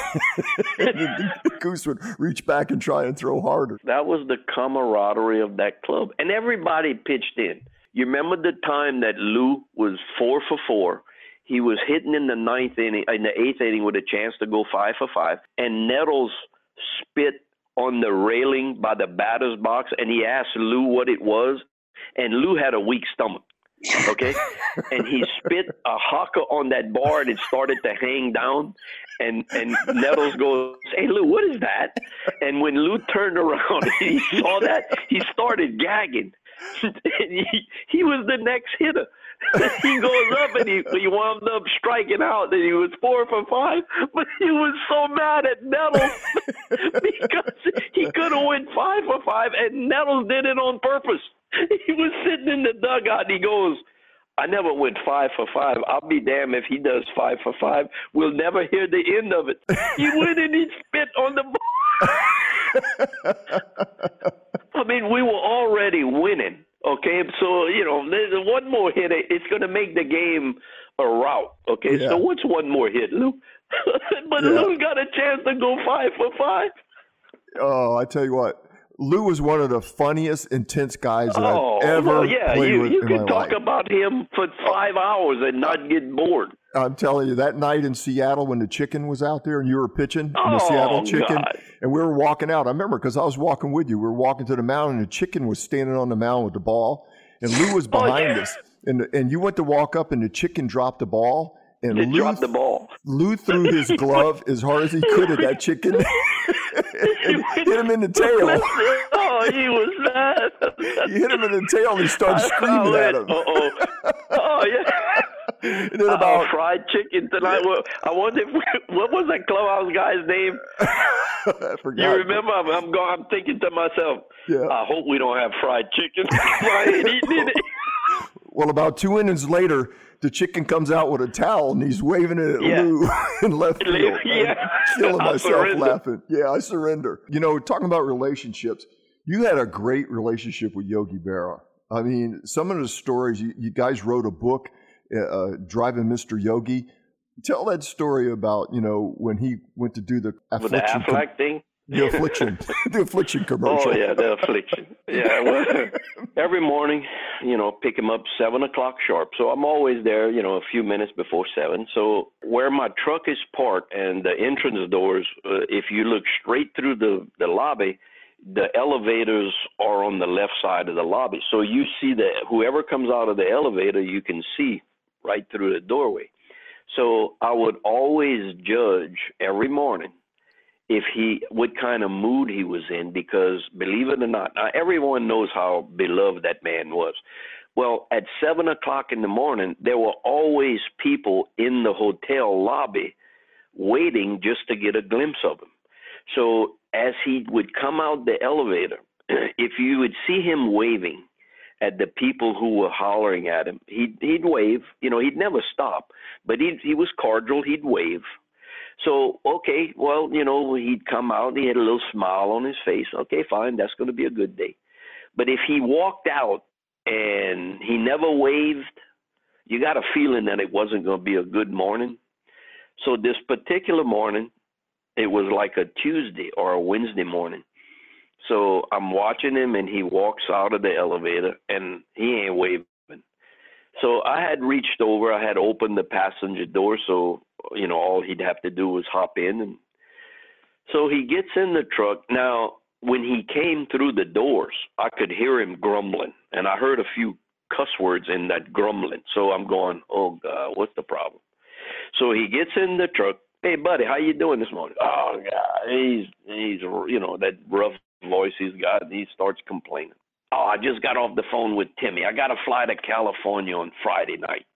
Goose would reach back and try and throw harder. That was the camaraderie of that club, and everybody pitched in. You remember the time that Lou was four for four. He was hitting in the ninth inning, in the eighth inning, with a chance to go five for five, and Nettles spit on the railing by the batter's box, and he asked Lou what it was, and Lou had a weak stomach. Okay, and he spit a haka on that bar, and it started to hang down. And and Nettles goes, "Hey Lou, what is that?" And when Lou turned around and he saw that, he started gagging. He, he was the next hitter. he goes up and he, he wound up striking out and he was four for five, but he was so mad at Nettles because he could have went five for five and Nettles did it on purpose. He was sitting in the dugout and he goes, I never went five for five. I'll be damned if he does five for five. We'll never hear the end of it. He went and he spit on the ball. I mean, we were already winning. Okay, so you know, there's one more hit. It's going to make the game a rout. Okay, Yeah. so what's one more hit, Lou? but Yeah. Lou's got a chance to go five for five. Oh, I tell you what, Lou was one of the funniest, intense guys that Oh, I've ever well, yeah, played you, with you in could talk life. about him for five hours and not get bored. I'm telling you, that night in Seattle when the chicken was out there and you were pitching, and the Oh, Seattle chicken, God. and we were walking out. I remember because I was walking with you. We were walking to the mound, and the chicken was standing on the mound with the ball, and Lou was Oh, behind yeah. us. And and you went to walk up, and the chicken dropped the ball, and They Lou dropped the ball. Lou threw his glove as hard as he could at that chicken hit him in the tail. Oh, he was mad. He hit him in the tail and he started screaming at him. Oh, oh, yeah. And then Uh, about fried chicken tonight. Well, I wonder if we, what was that clubhouse guy's name? I forgot. You remember? I'm, I'm going. I'm thinking to myself. Yeah. I hope we don't have fried chicken. I ain't eating it. Well, about two innings later, the chicken comes out with a towel and he's waving it at Yeah. Lou in left field. Yeah. I'm killing myself surrender. laughing. Yeah, I surrender. You know, talking about relationships, you had a great relationship with Yogi Berra. I mean, some of the stories, you, you guys wrote a book, uh, uh, Driving Mr. Yogi. Tell that story about, you know, when he went to do the With the Aflac thing. The affliction, the affliction commercial. Oh yeah, the affliction. Yeah, well, every morning, you know, pick him up seven o'clock sharp. So I'm always there, you know, a few minutes before seven. So where my truck is parked and the entrance doors, uh, if you look straight through the the lobby, the elevators are on the left side of the lobby. So you see that whoever comes out of the elevator, you can see right through the doorway. So I would always judge every morning if he what kind of mood he was in because believe it or not now everyone knows how beloved that man was. Well at seven o'clock in the morning there were always people in the hotel lobby waiting just to get a glimpse of him. So as he would come out the elevator if you would see him waving at the people who were hollering at him he'd he'd wave. You know he'd never stop but he he was cordial. He'd wave so, okay, well, you know, he'd come out, he had a little smile on his face. Okay, fine, that's going to be a good day. But if he walked out and he never waved, you got a feeling that it wasn't going to be a good morning. So, this particular morning, it was like a Tuesday or a Wednesday morning. So, I'm watching him and he walks out of the elevator and he ain't waving. So I had reached over, I had opened the passenger door, so you know all he'd have to do was hop in, and so he gets in the truck. Now, when he came through the doors, I could hear him grumbling, and I heard a few cuss words in that grumbling. So I'm going, "Oh God, what's the problem?" So he gets in the truck. Hey, buddy, how you doing this morning? Oh God, he's he's you know that rough voice he's got. And he starts complaining. Oh, I just got off the phone with Timmy. I got to fly to California on Friday night.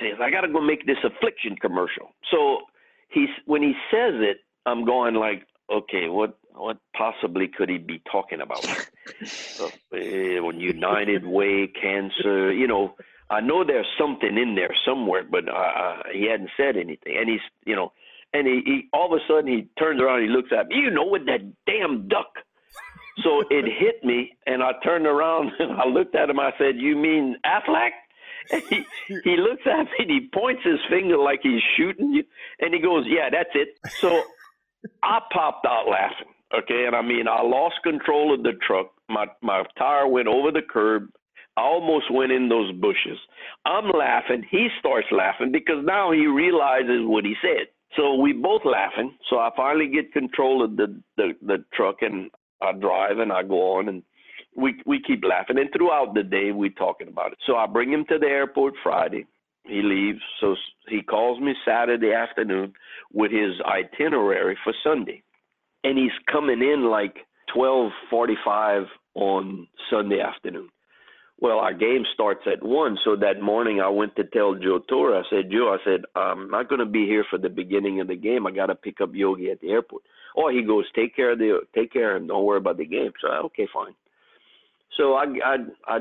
Says I got to go make this affliction commercial. So he's when he says it, I'm going like, okay, what what possibly could he be talking about? uh, when United Way, cancer, you know. I know there's something in there somewhere, but uh, uh, he hadn't said anything. And he's, you know, and he, he all of a sudden he turns around, and he looks at me. You know, with that damn duck. So it hit me, and I turned around and I looked at him. I said, "You mean Aflac?" He he looks at me and he points his finger like he's shooting you, and he goes, "Yeah, that's it." So I popped out laughing. Okay, and I mean, I lost control of the truck. My my tire went over the curb. I almost went in those bushes. I'm laughing. He starts laughing because now he realizes what he said. So we both laughing. So I finally get control of the the, the truck and I drive and I go on and we we keep laughing. And throughout the day we talking about it. So I bring him to the airport Friday. He leaves. So he calls me Saturday afternoon with his itinerary for Sunday. And he's coming in like 12:45 on Sunday afternoon. Well, our game starts at one, so that morning I went to tell Joe Torre. I said, Joe, I said, I'm not going to be here for the beginning of the game. I got to pick up Yogi at the airport. Oh, he goes, take care of the, take care of him. Don't worry about the game. So okay, fine. So I, I, I,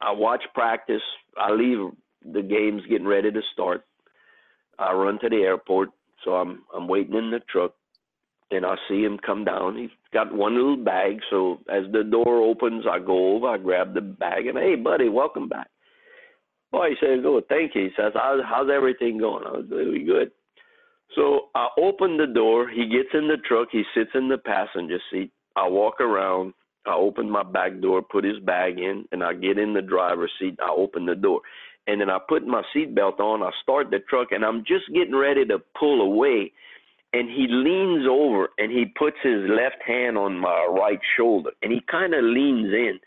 I watch practice. I leave the games getting ready to start. I run to the airport. So I'm, I'm waiting in the truck and I see him come down. He's got one little bag. So as the door opens, I go over, I grab the bag, and hey, buddy, welcome back. Boy, he says, "Oh, thank you." He says, "How's how's everything going?" I was really good. So I open the door. He gets in the truck. He sits in the passenger seat. I walk around. I open my back door, put his bag in, and I get in the driver's seat. I open the door. And then I put my seatbelt on. I start the truck, and I'm just getting ready to pull away and he leans over and he puts his left hand on my right shoulder and he kind of leans in.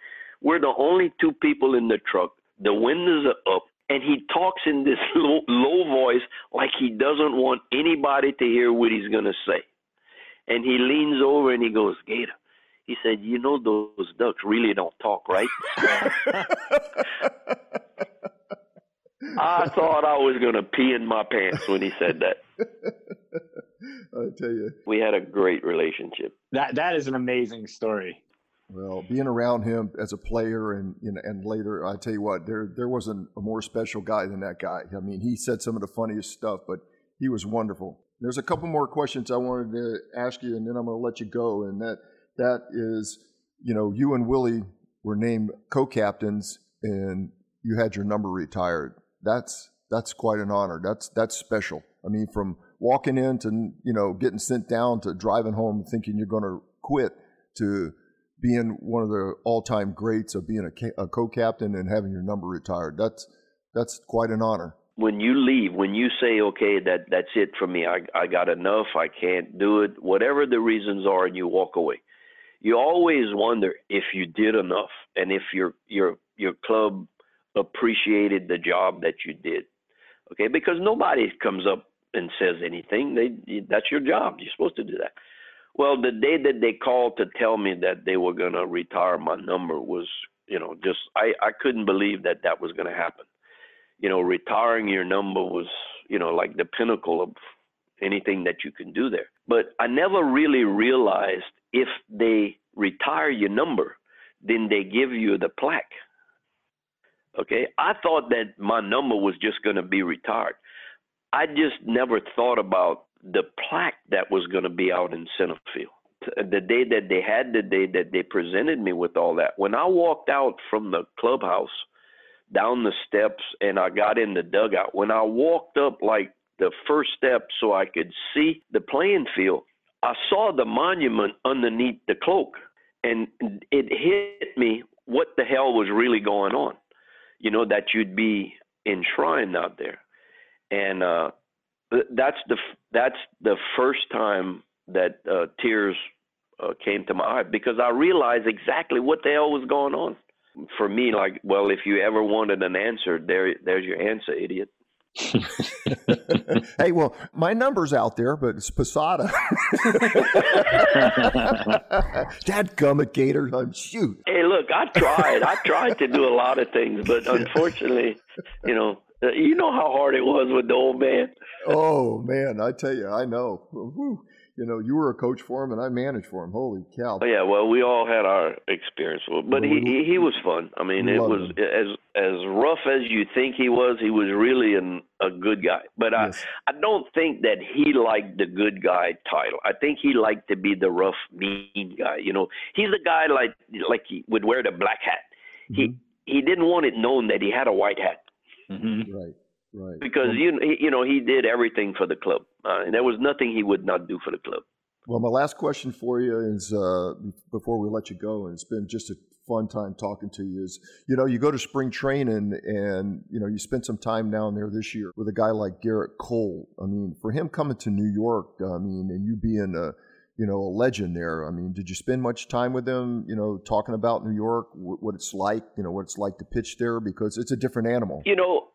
We're the only two people in the truck. The windows are up and he talks in this low, low voice like he doesn't want anybody to hear what he's going to say. And he leans over and he goes, Gator, he said, You know, those ducks really don't talk, right? I thought I was going to pee in my pants when he said that. I tell you. We had a great relationship. That that is an amazing story. Well, being around him as a player and you know, and later, I tell you what, there there wasn't a more special guy than that guy. I mean, he said some of the funniest stuff, but he was wonderful. There's a couple more questions I wanted to ask you, and then I'm going to let you go. And that that is, you know, you and Willie were named co-captains, and you had your number retired. That's that's quite an honor. That's that's special. I mean, from walking in to you know getting sent down to driving home thinking you're going to quit to being one of the all-time greats of being a, a co-captain and having your number retired. That's that's quite an honor. When you leave, when you say, "Okay, that that's it for me. I I got enough. I can't do it." Whatever the reasons are, and you walk away. You always wonder if you did enough and if your your your club appreciated the job that you did. Okay, because nobody comes up and says anything. They that's your job. You're supposed to do that. Well, the day that they called to tell me that they were going to retire my number was, you know, just I I couldn't believe that that was going to happen. You know, retiring your number was, you know, like the pinnacle of anything that you can do there. But I never really realized if they retire your number, then they give you the plaque. Okay, I thought that my number was just going to be retired. I just never thought about the plaque that was going to be out in center field. The day that they had the day that they presented me with all that. When I walked out from the clubhouse down the steps and I got in the dugout, when I walked up like the first step so I could see the playing field, I saw the monument underneath the cloak and it hit me what the hell was really going on. You know, that you'd be enshrined out there. And uh that's the that's the first time that uh, tears uh, came to my eye because I realized exactly what the hell was going on. For me, like, well, if you ever wanted an answer, there, there's your answer, idiot. hey, well, my number's out there, but it's Posada. Dad gummit Gator. I'm shoot. Hey, look, I tried. I tried to do a lot of things, but unfortunately, you know, you know how hard it was with the old man. oh man, I tell you, I know. Whew. You know, you were a coach for him, and I managed for him. Holy cow! Oh, yeah, well, we all had our experience, but he he, he was fun. I mean, it was him. as as rough as you think he was. He was really an, a good guy, but yes. I I don't think that he liked the good guy title. I think he liked to be the rough, mean guy. You know, he's a guy like like he would wear the black hat. Mm-hmm. He he didn't want it known that he had a white hat. Mm-hmm. Right. Right. Because well, you you know he did everything for the club, uh, and there was nothing he would not do for the club. Well, my last question for you is uh, before we let you go, and it's been just a fun time talking to you. Is you know you go to spring training, and you know you spent some time down there this year with a guy like Gerrit Cole. I mean, for him coming to New York, I mean, and you being a you know, a legend there. I mean, did you spend much time with him, you know, talking about New York, what it's like, you know, what it's like to pitch there? Because it's a different animal. You know,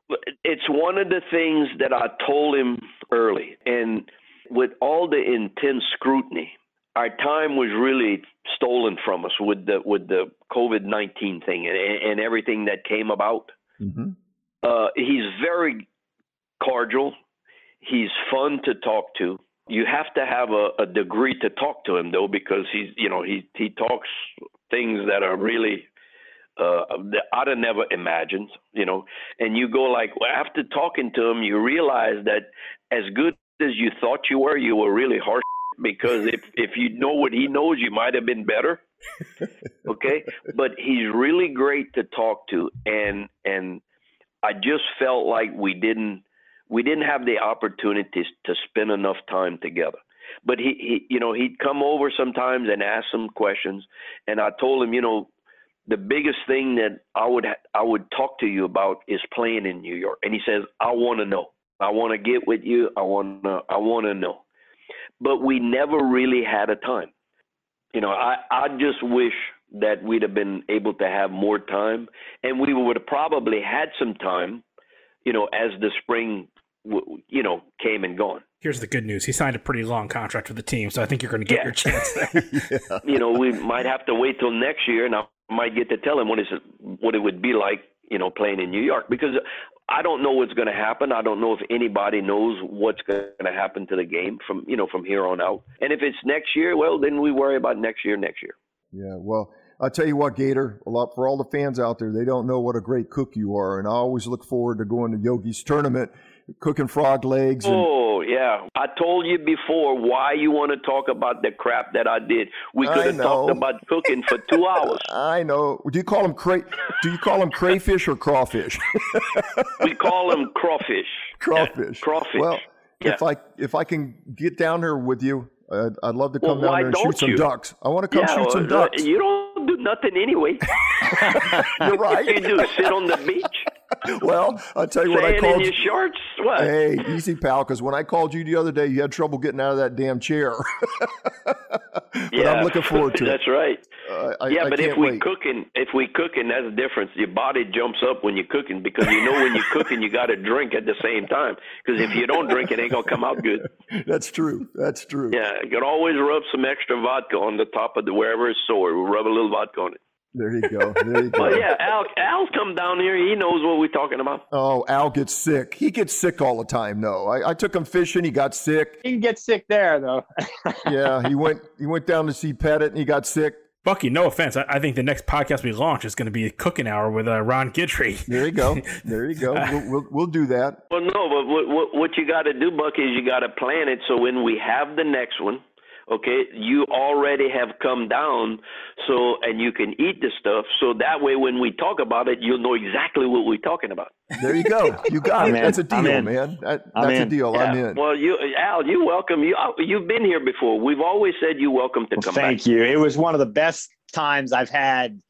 it's one of the things that I told him early. And with all the intense scrutiny, our time was really stolen from us with the with the COVID nineteen thing and, and everything that came about. Mm-hmm. Uh, he's very cordial. He's fun to talk to you have to have a, a degree to talk to him though because he's you know he he talks things that are really uh that I'd have never imagined, you know. And you go like well, after talking to him, you realize that as good as you thought you were, you were really harsh because if if you know what he knows, you might have been better. okay, but he's really great to talk to, and and I just felt like we didn't we didn't have the opportunities to spend enough time together. But he, he, you know, he'd come over sometimes and ask some questions, and I told him, you know, the biggest thing that I would I would talk to you about is playing in New York. And he says, I want to know. I want to get with you. I want to I want to know. But we never really had a time. You know, I I just wish that we'd have been able to have more time, and we would have probably had some time you know, as the spring, you know, came and gone. Here's the good news: he signed a pretty long contract with the team, so I think you're going to get Yeah. your chance there. yeah. You know, we might have to wait till next year, and I might get to tell him what is what it would be like, you know, playing in New York because I don't know what's going to happen. I don't know if anybody knows what's going to happen to the game from you know from here on out. And if it's next year, well, then we worry about next year, next year. Yeah, well, I'll tell you what, Gator, a lot for all the fans out there, they don't know what a great cook you are. And I always look forward to going to Yogi's tournament, cooking frog legs. And, Oh yeah, I told you before why you want to talk about the crap that I did. We could have talked about cooking for two hours. I know. Do you call them cray? Do you call them crayfish or crawfish? We call them crawfish. crawfish. Crawfish. Well, Yeah. if I if I can get down here with you, I'd, I'd love to Well, come down why there and shoot some you? ducks. I want to come yeah, shoot some ducks. You don't do nothing anyway. You're What you do? Sit on the beach, well, I'll tell you what I in called. your shorts. What? Hey, easy, pal. Because when I called you the other day, you had trouble getting out of that damn chair. but yeah, I'm looking forward to it. That's right. Uh, I, yeah, I but if we wait. cooking, if we cooking, that's the difference. Your body jumps up when you're cooking because you know when you're cooking, you got to drink at the same time. Because if you don't drink, it ain't gonna come out good. That's true. That's true. Yeah, you can always rub some extra vodka on the top of the wherever it's sore. We rub a little vodka on it. There you go. There you go. But yeah, Al, Al's come down here. He knows what we're talking about. Oh, Al gets sick. He gets sick all the time. No, I, I took him fishing. He got sick. You can get sick there though. Yeah, he went. He went down to see Pettit, and he got sick. Bucky, no offense, I, I think the next podcast we launch is going to be a cooking hour with uh, Ron Guidry. There you go. There you go. We'll, we'll, we'll do that. Well, no, but what what, what you got to do, Bucky, is you got to plan it so when we have the next one, okay, you already have come down, so and you can eat the stuff. So that way, when we talk about it, you'll know exactly what we're talking about. There you go. You got I'm it. in. That's a deal, man. That, I'm that's a in. deal. I'm in. Well, you, Al, you're welcome. You uh, you've been here before. We've always said you're welcome to Well, come thank back. you. It was one of the best times I've had.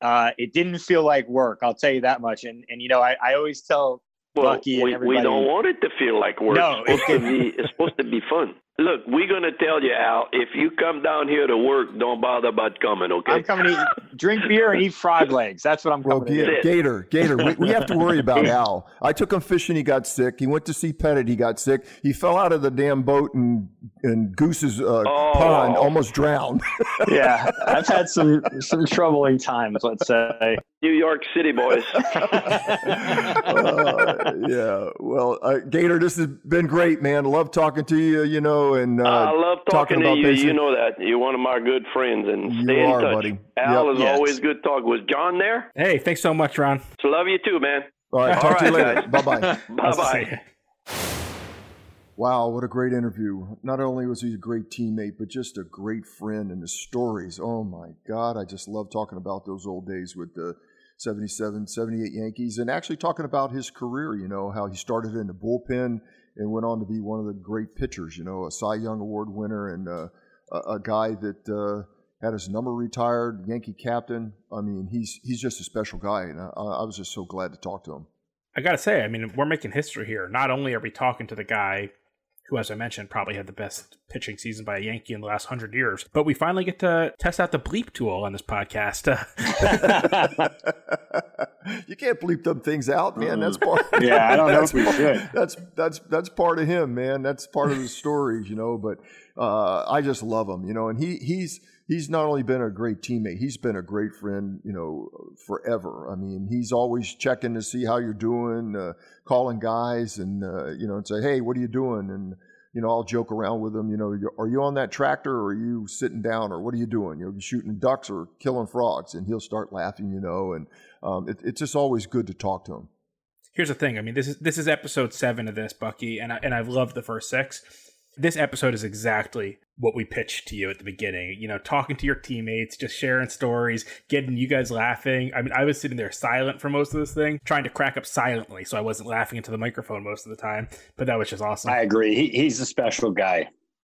Uh, it didn't feel like work. I'll tell you that much. And and you know, I, I always tell Well, Bucky and we, we don't want it to feel like work. No, it's supposed to be. It's supposed to be fun. Look, we're gonna tell you, Al. If you come down here to work, don't bother about coming. Okay. I'm coming to eat, drink beer and eat frog legs. That's what I'm Well, coming to Ga- do. it. Gator, Gator, we, we have to worry about Al. I took him fishing. He got sick. He went to see Pettit. He got sick. He fell out of the damn boat and in Goose's uh, Oh. pond, almost drowned. Yeah, I've had some some troubling times. Let's say. New York City boys. uh, yeah. Well, uh, Gator, this has been great, man. Love talking to you. You know, and uh, I love talking, to about you. basic- You know that. You're one of my good friends, and You stay in are, touch. buddy. Al Yep. is Yes. always good talk. Was John there? Hey, thanks so much, Ron. So love you too, man. All right. All Talk to you later. Bye bye. Bye Nice to see bye. Wow, what a great interview. Not only was he a great teammate, but just a great friend and the stories. Oh my God, I just love talking about those old days with the 77, 78 Yankees and actually talking about his career, you know, how he started in the bullpen and went on to be one of the great pitchers, you know, a Cy Young Award winner and uh, a, a guy that uh, had his number retired, Yankee captain. I mean, he's he's just a special guy, and I, I was just so glad to talk to him. I got to say, I mean, we're making history here. Not only are we talking to the guy who, as I mentioned, probably had the best pitching season by a Yankee in the last hundred years, but we finally get to test out the bleep tool on this podcast. you can't bleep them things out, man. That's part. Yeah, I don't know that's if we part- should. That's that's that's part of him, man. That's part of the stories, you know. But uh, I just love him, you know. And he he's he's not only been a great teammate, he's been a great friend, you know, forever. I mean, he's always checking to see how you're doing, uh, calling guys, and uh, you know, and say, hey, what are you doing? And you know, I'll joke around with him. You know, are you on that tractor or are you sitting down or what are you doing? You know, you shooting ducks or killing frogs? And he'll start laughing, you know. And um, it, it's just always good to talk to him. Here's the thing. I mean, this is this is episode seven of this, Bucky, and I, and I've loved the first six. This episode is exactly what we pitched to you at the beginning. You know, talking to your teammates, just sharing stories, getting you guys laughing. I mean, I was sitting there silent for most of this thing, trying to crack up silently, so I wasn't laughing into the microphone most of the time. But that was just awesome. I agree. He, he's a special guy.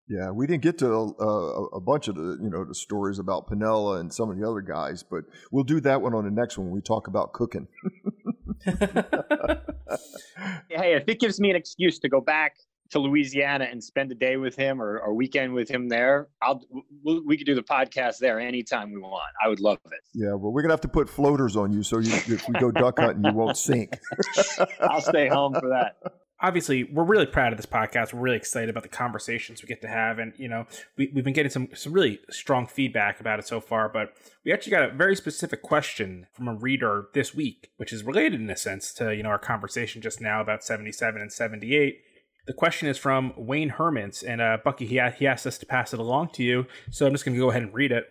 Yeah, we didn't get to uh, a, a bunch of the you know the stories about Piniella and some of the other guys, but we'll do that one on the next one when we talk about cooking. Hey, if it gives me an excuse to go back to Louisiana and spend a day with him or a weekend with him there, I'll we, we could do the podcast there anytime we want. I would love it. Yeah, well, we're gonna have to put floaters on you so you, if we go duck hunting, you won't sink. I'll stay home for that obviously we're really proud of this podcast we're really excited about the conversations we get to have and you know we, we've been getting some some really strong feedback about it so far but we actually got a very specific question from a reader this week which is related in a sense to you know our conversation just now about 77 and 78 the question is from Wayne Hermans, and uh, Bucky, he, he asked us to pass it along to you. So I'm just going to go ahead and read it.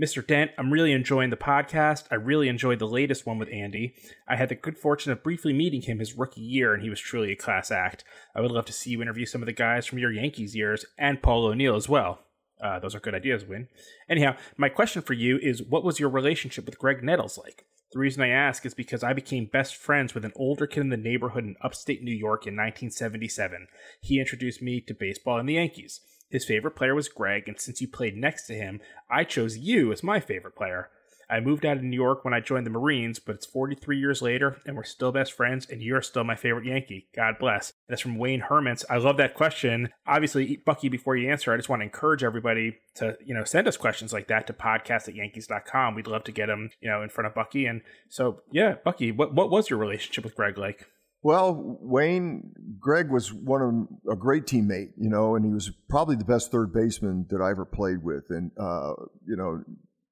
Mr. Dent, I'm really enjoying the podcast. I really enjoyed the latest one with Andy. I had the good fortune of briefly meeting him his rookie year, and he was truly a class act. I would love to see you interview some of the guys from your Yankees years and Paul O'Neill as well. Uh, those are good ideas, Win. Anyhow, my question for you is what was your relationship with Graig Nettles like? The reason I ask is because I became best friends with an older kid in the neighborhood in upstate New York in 1977. He introduced me to baseball and the Yankees. His favorite player was Graig, and since you played next to him, I chose you as my favorite player. I moved out of New York when I joined the Marines, but it's 43 years later, and we're still best friends, and you're still my favorite Yankee. God bless. That's from Wayne Hermans. I love that question. Obviously, Bucky, before you answer, I just want to encourage everybody to, you know, send us questions like that to podcast at yankees.com. We'd love to get them, you know, in front of Bucky. And so, yeah, Bucky, what, what was your relationship with Graig like? Well, Wayne, Graig was one of a great teammate, you know, and he was probably the best third baseman that I ever played with. And, uh, you know,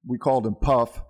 we called him Puff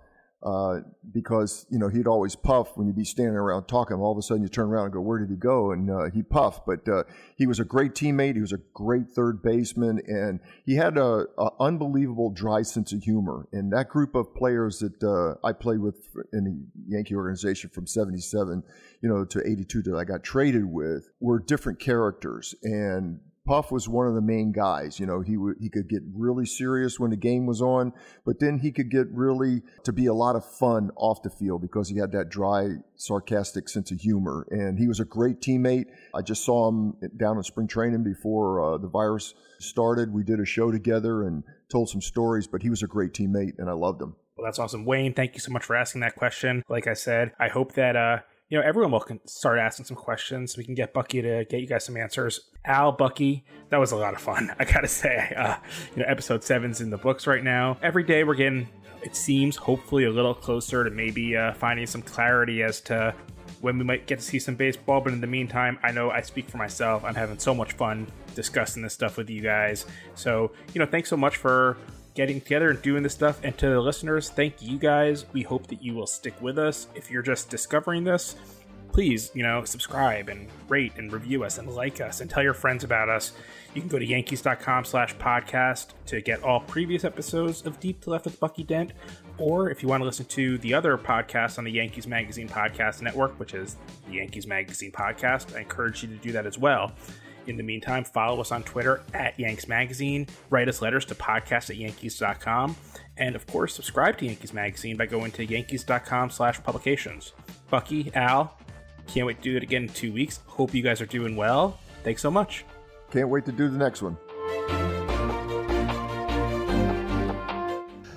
uh, because you know he'd always puff when you'd be standing around talking. All of a sudden, you turn around and go, "Where did he go?" And uh, he puffed. But uh, he was a great teammate. He was a great third baseman, and he had a, a unbelievable dry sense of humor. And that group of players that uh, I played with in the Yankee organization from '77, you know, to '82 that I got traded with were different characters and Puff was one of the main guys. You know, he w- he could get really serious when the game was on, but then he could get really to be a lot of fun off the field because he had that dry, sarcastic sense of humor. And he was a great teammate. I just saw him down in spring training before uh, the virus started. We did a show together and told some stories, but he was a great teammate, and I loved him. Well, that's awesome, Wayne. Thank you so much for asking that question. Like I said, I hope that uh, you know, everyone will start asking some questions. We can get Bucky to get you guys some answers. Al, Bucky, that was a lot of fun. I gotta say, uh, you know, episode seven's in the books right now. Every day we're getting, it seems, hopefully a little closer to maybe uh, finding some clarity as to when we might get to see some baseball. But in the meantime, I know I speak for myself. I'm having so much fun discussing this stuff with you guys. So, you know, thanks so much for getting together and doing this stuff. And to the listeners, thank you guys. We hope that you will stick with us. If you're just discovering this, please, you know, subscribe and rate and review us and like us and tell your friends about us. You can go to yankees.com slash podcast to get all previous episodes of Deep to Left with Bucky Dent. Or if you want to listen to the other podcasts on the Yankees Magazine Podcast Network, which is the Yankees Magazine Podcast, I encourage you to do that as well. In the meantime, follow us on Twitter at Yanks Magazine, write us letters to podcast at yankees.com, and of course, subscribe to Yankees Magazine by going to yankees.com slash publications. Bucky, Al, can't wait to do it again in two weeks. Hope you guys are doing well. Thanks so much. Can't wait to do the next one.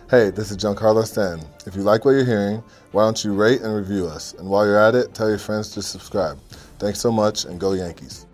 Hey, this is Giancarlo Stanton. If you like what you're hearing, why don't you rate and review us? And while you're at it, tell your friends to subscribe. Thanks so much and go Yankees.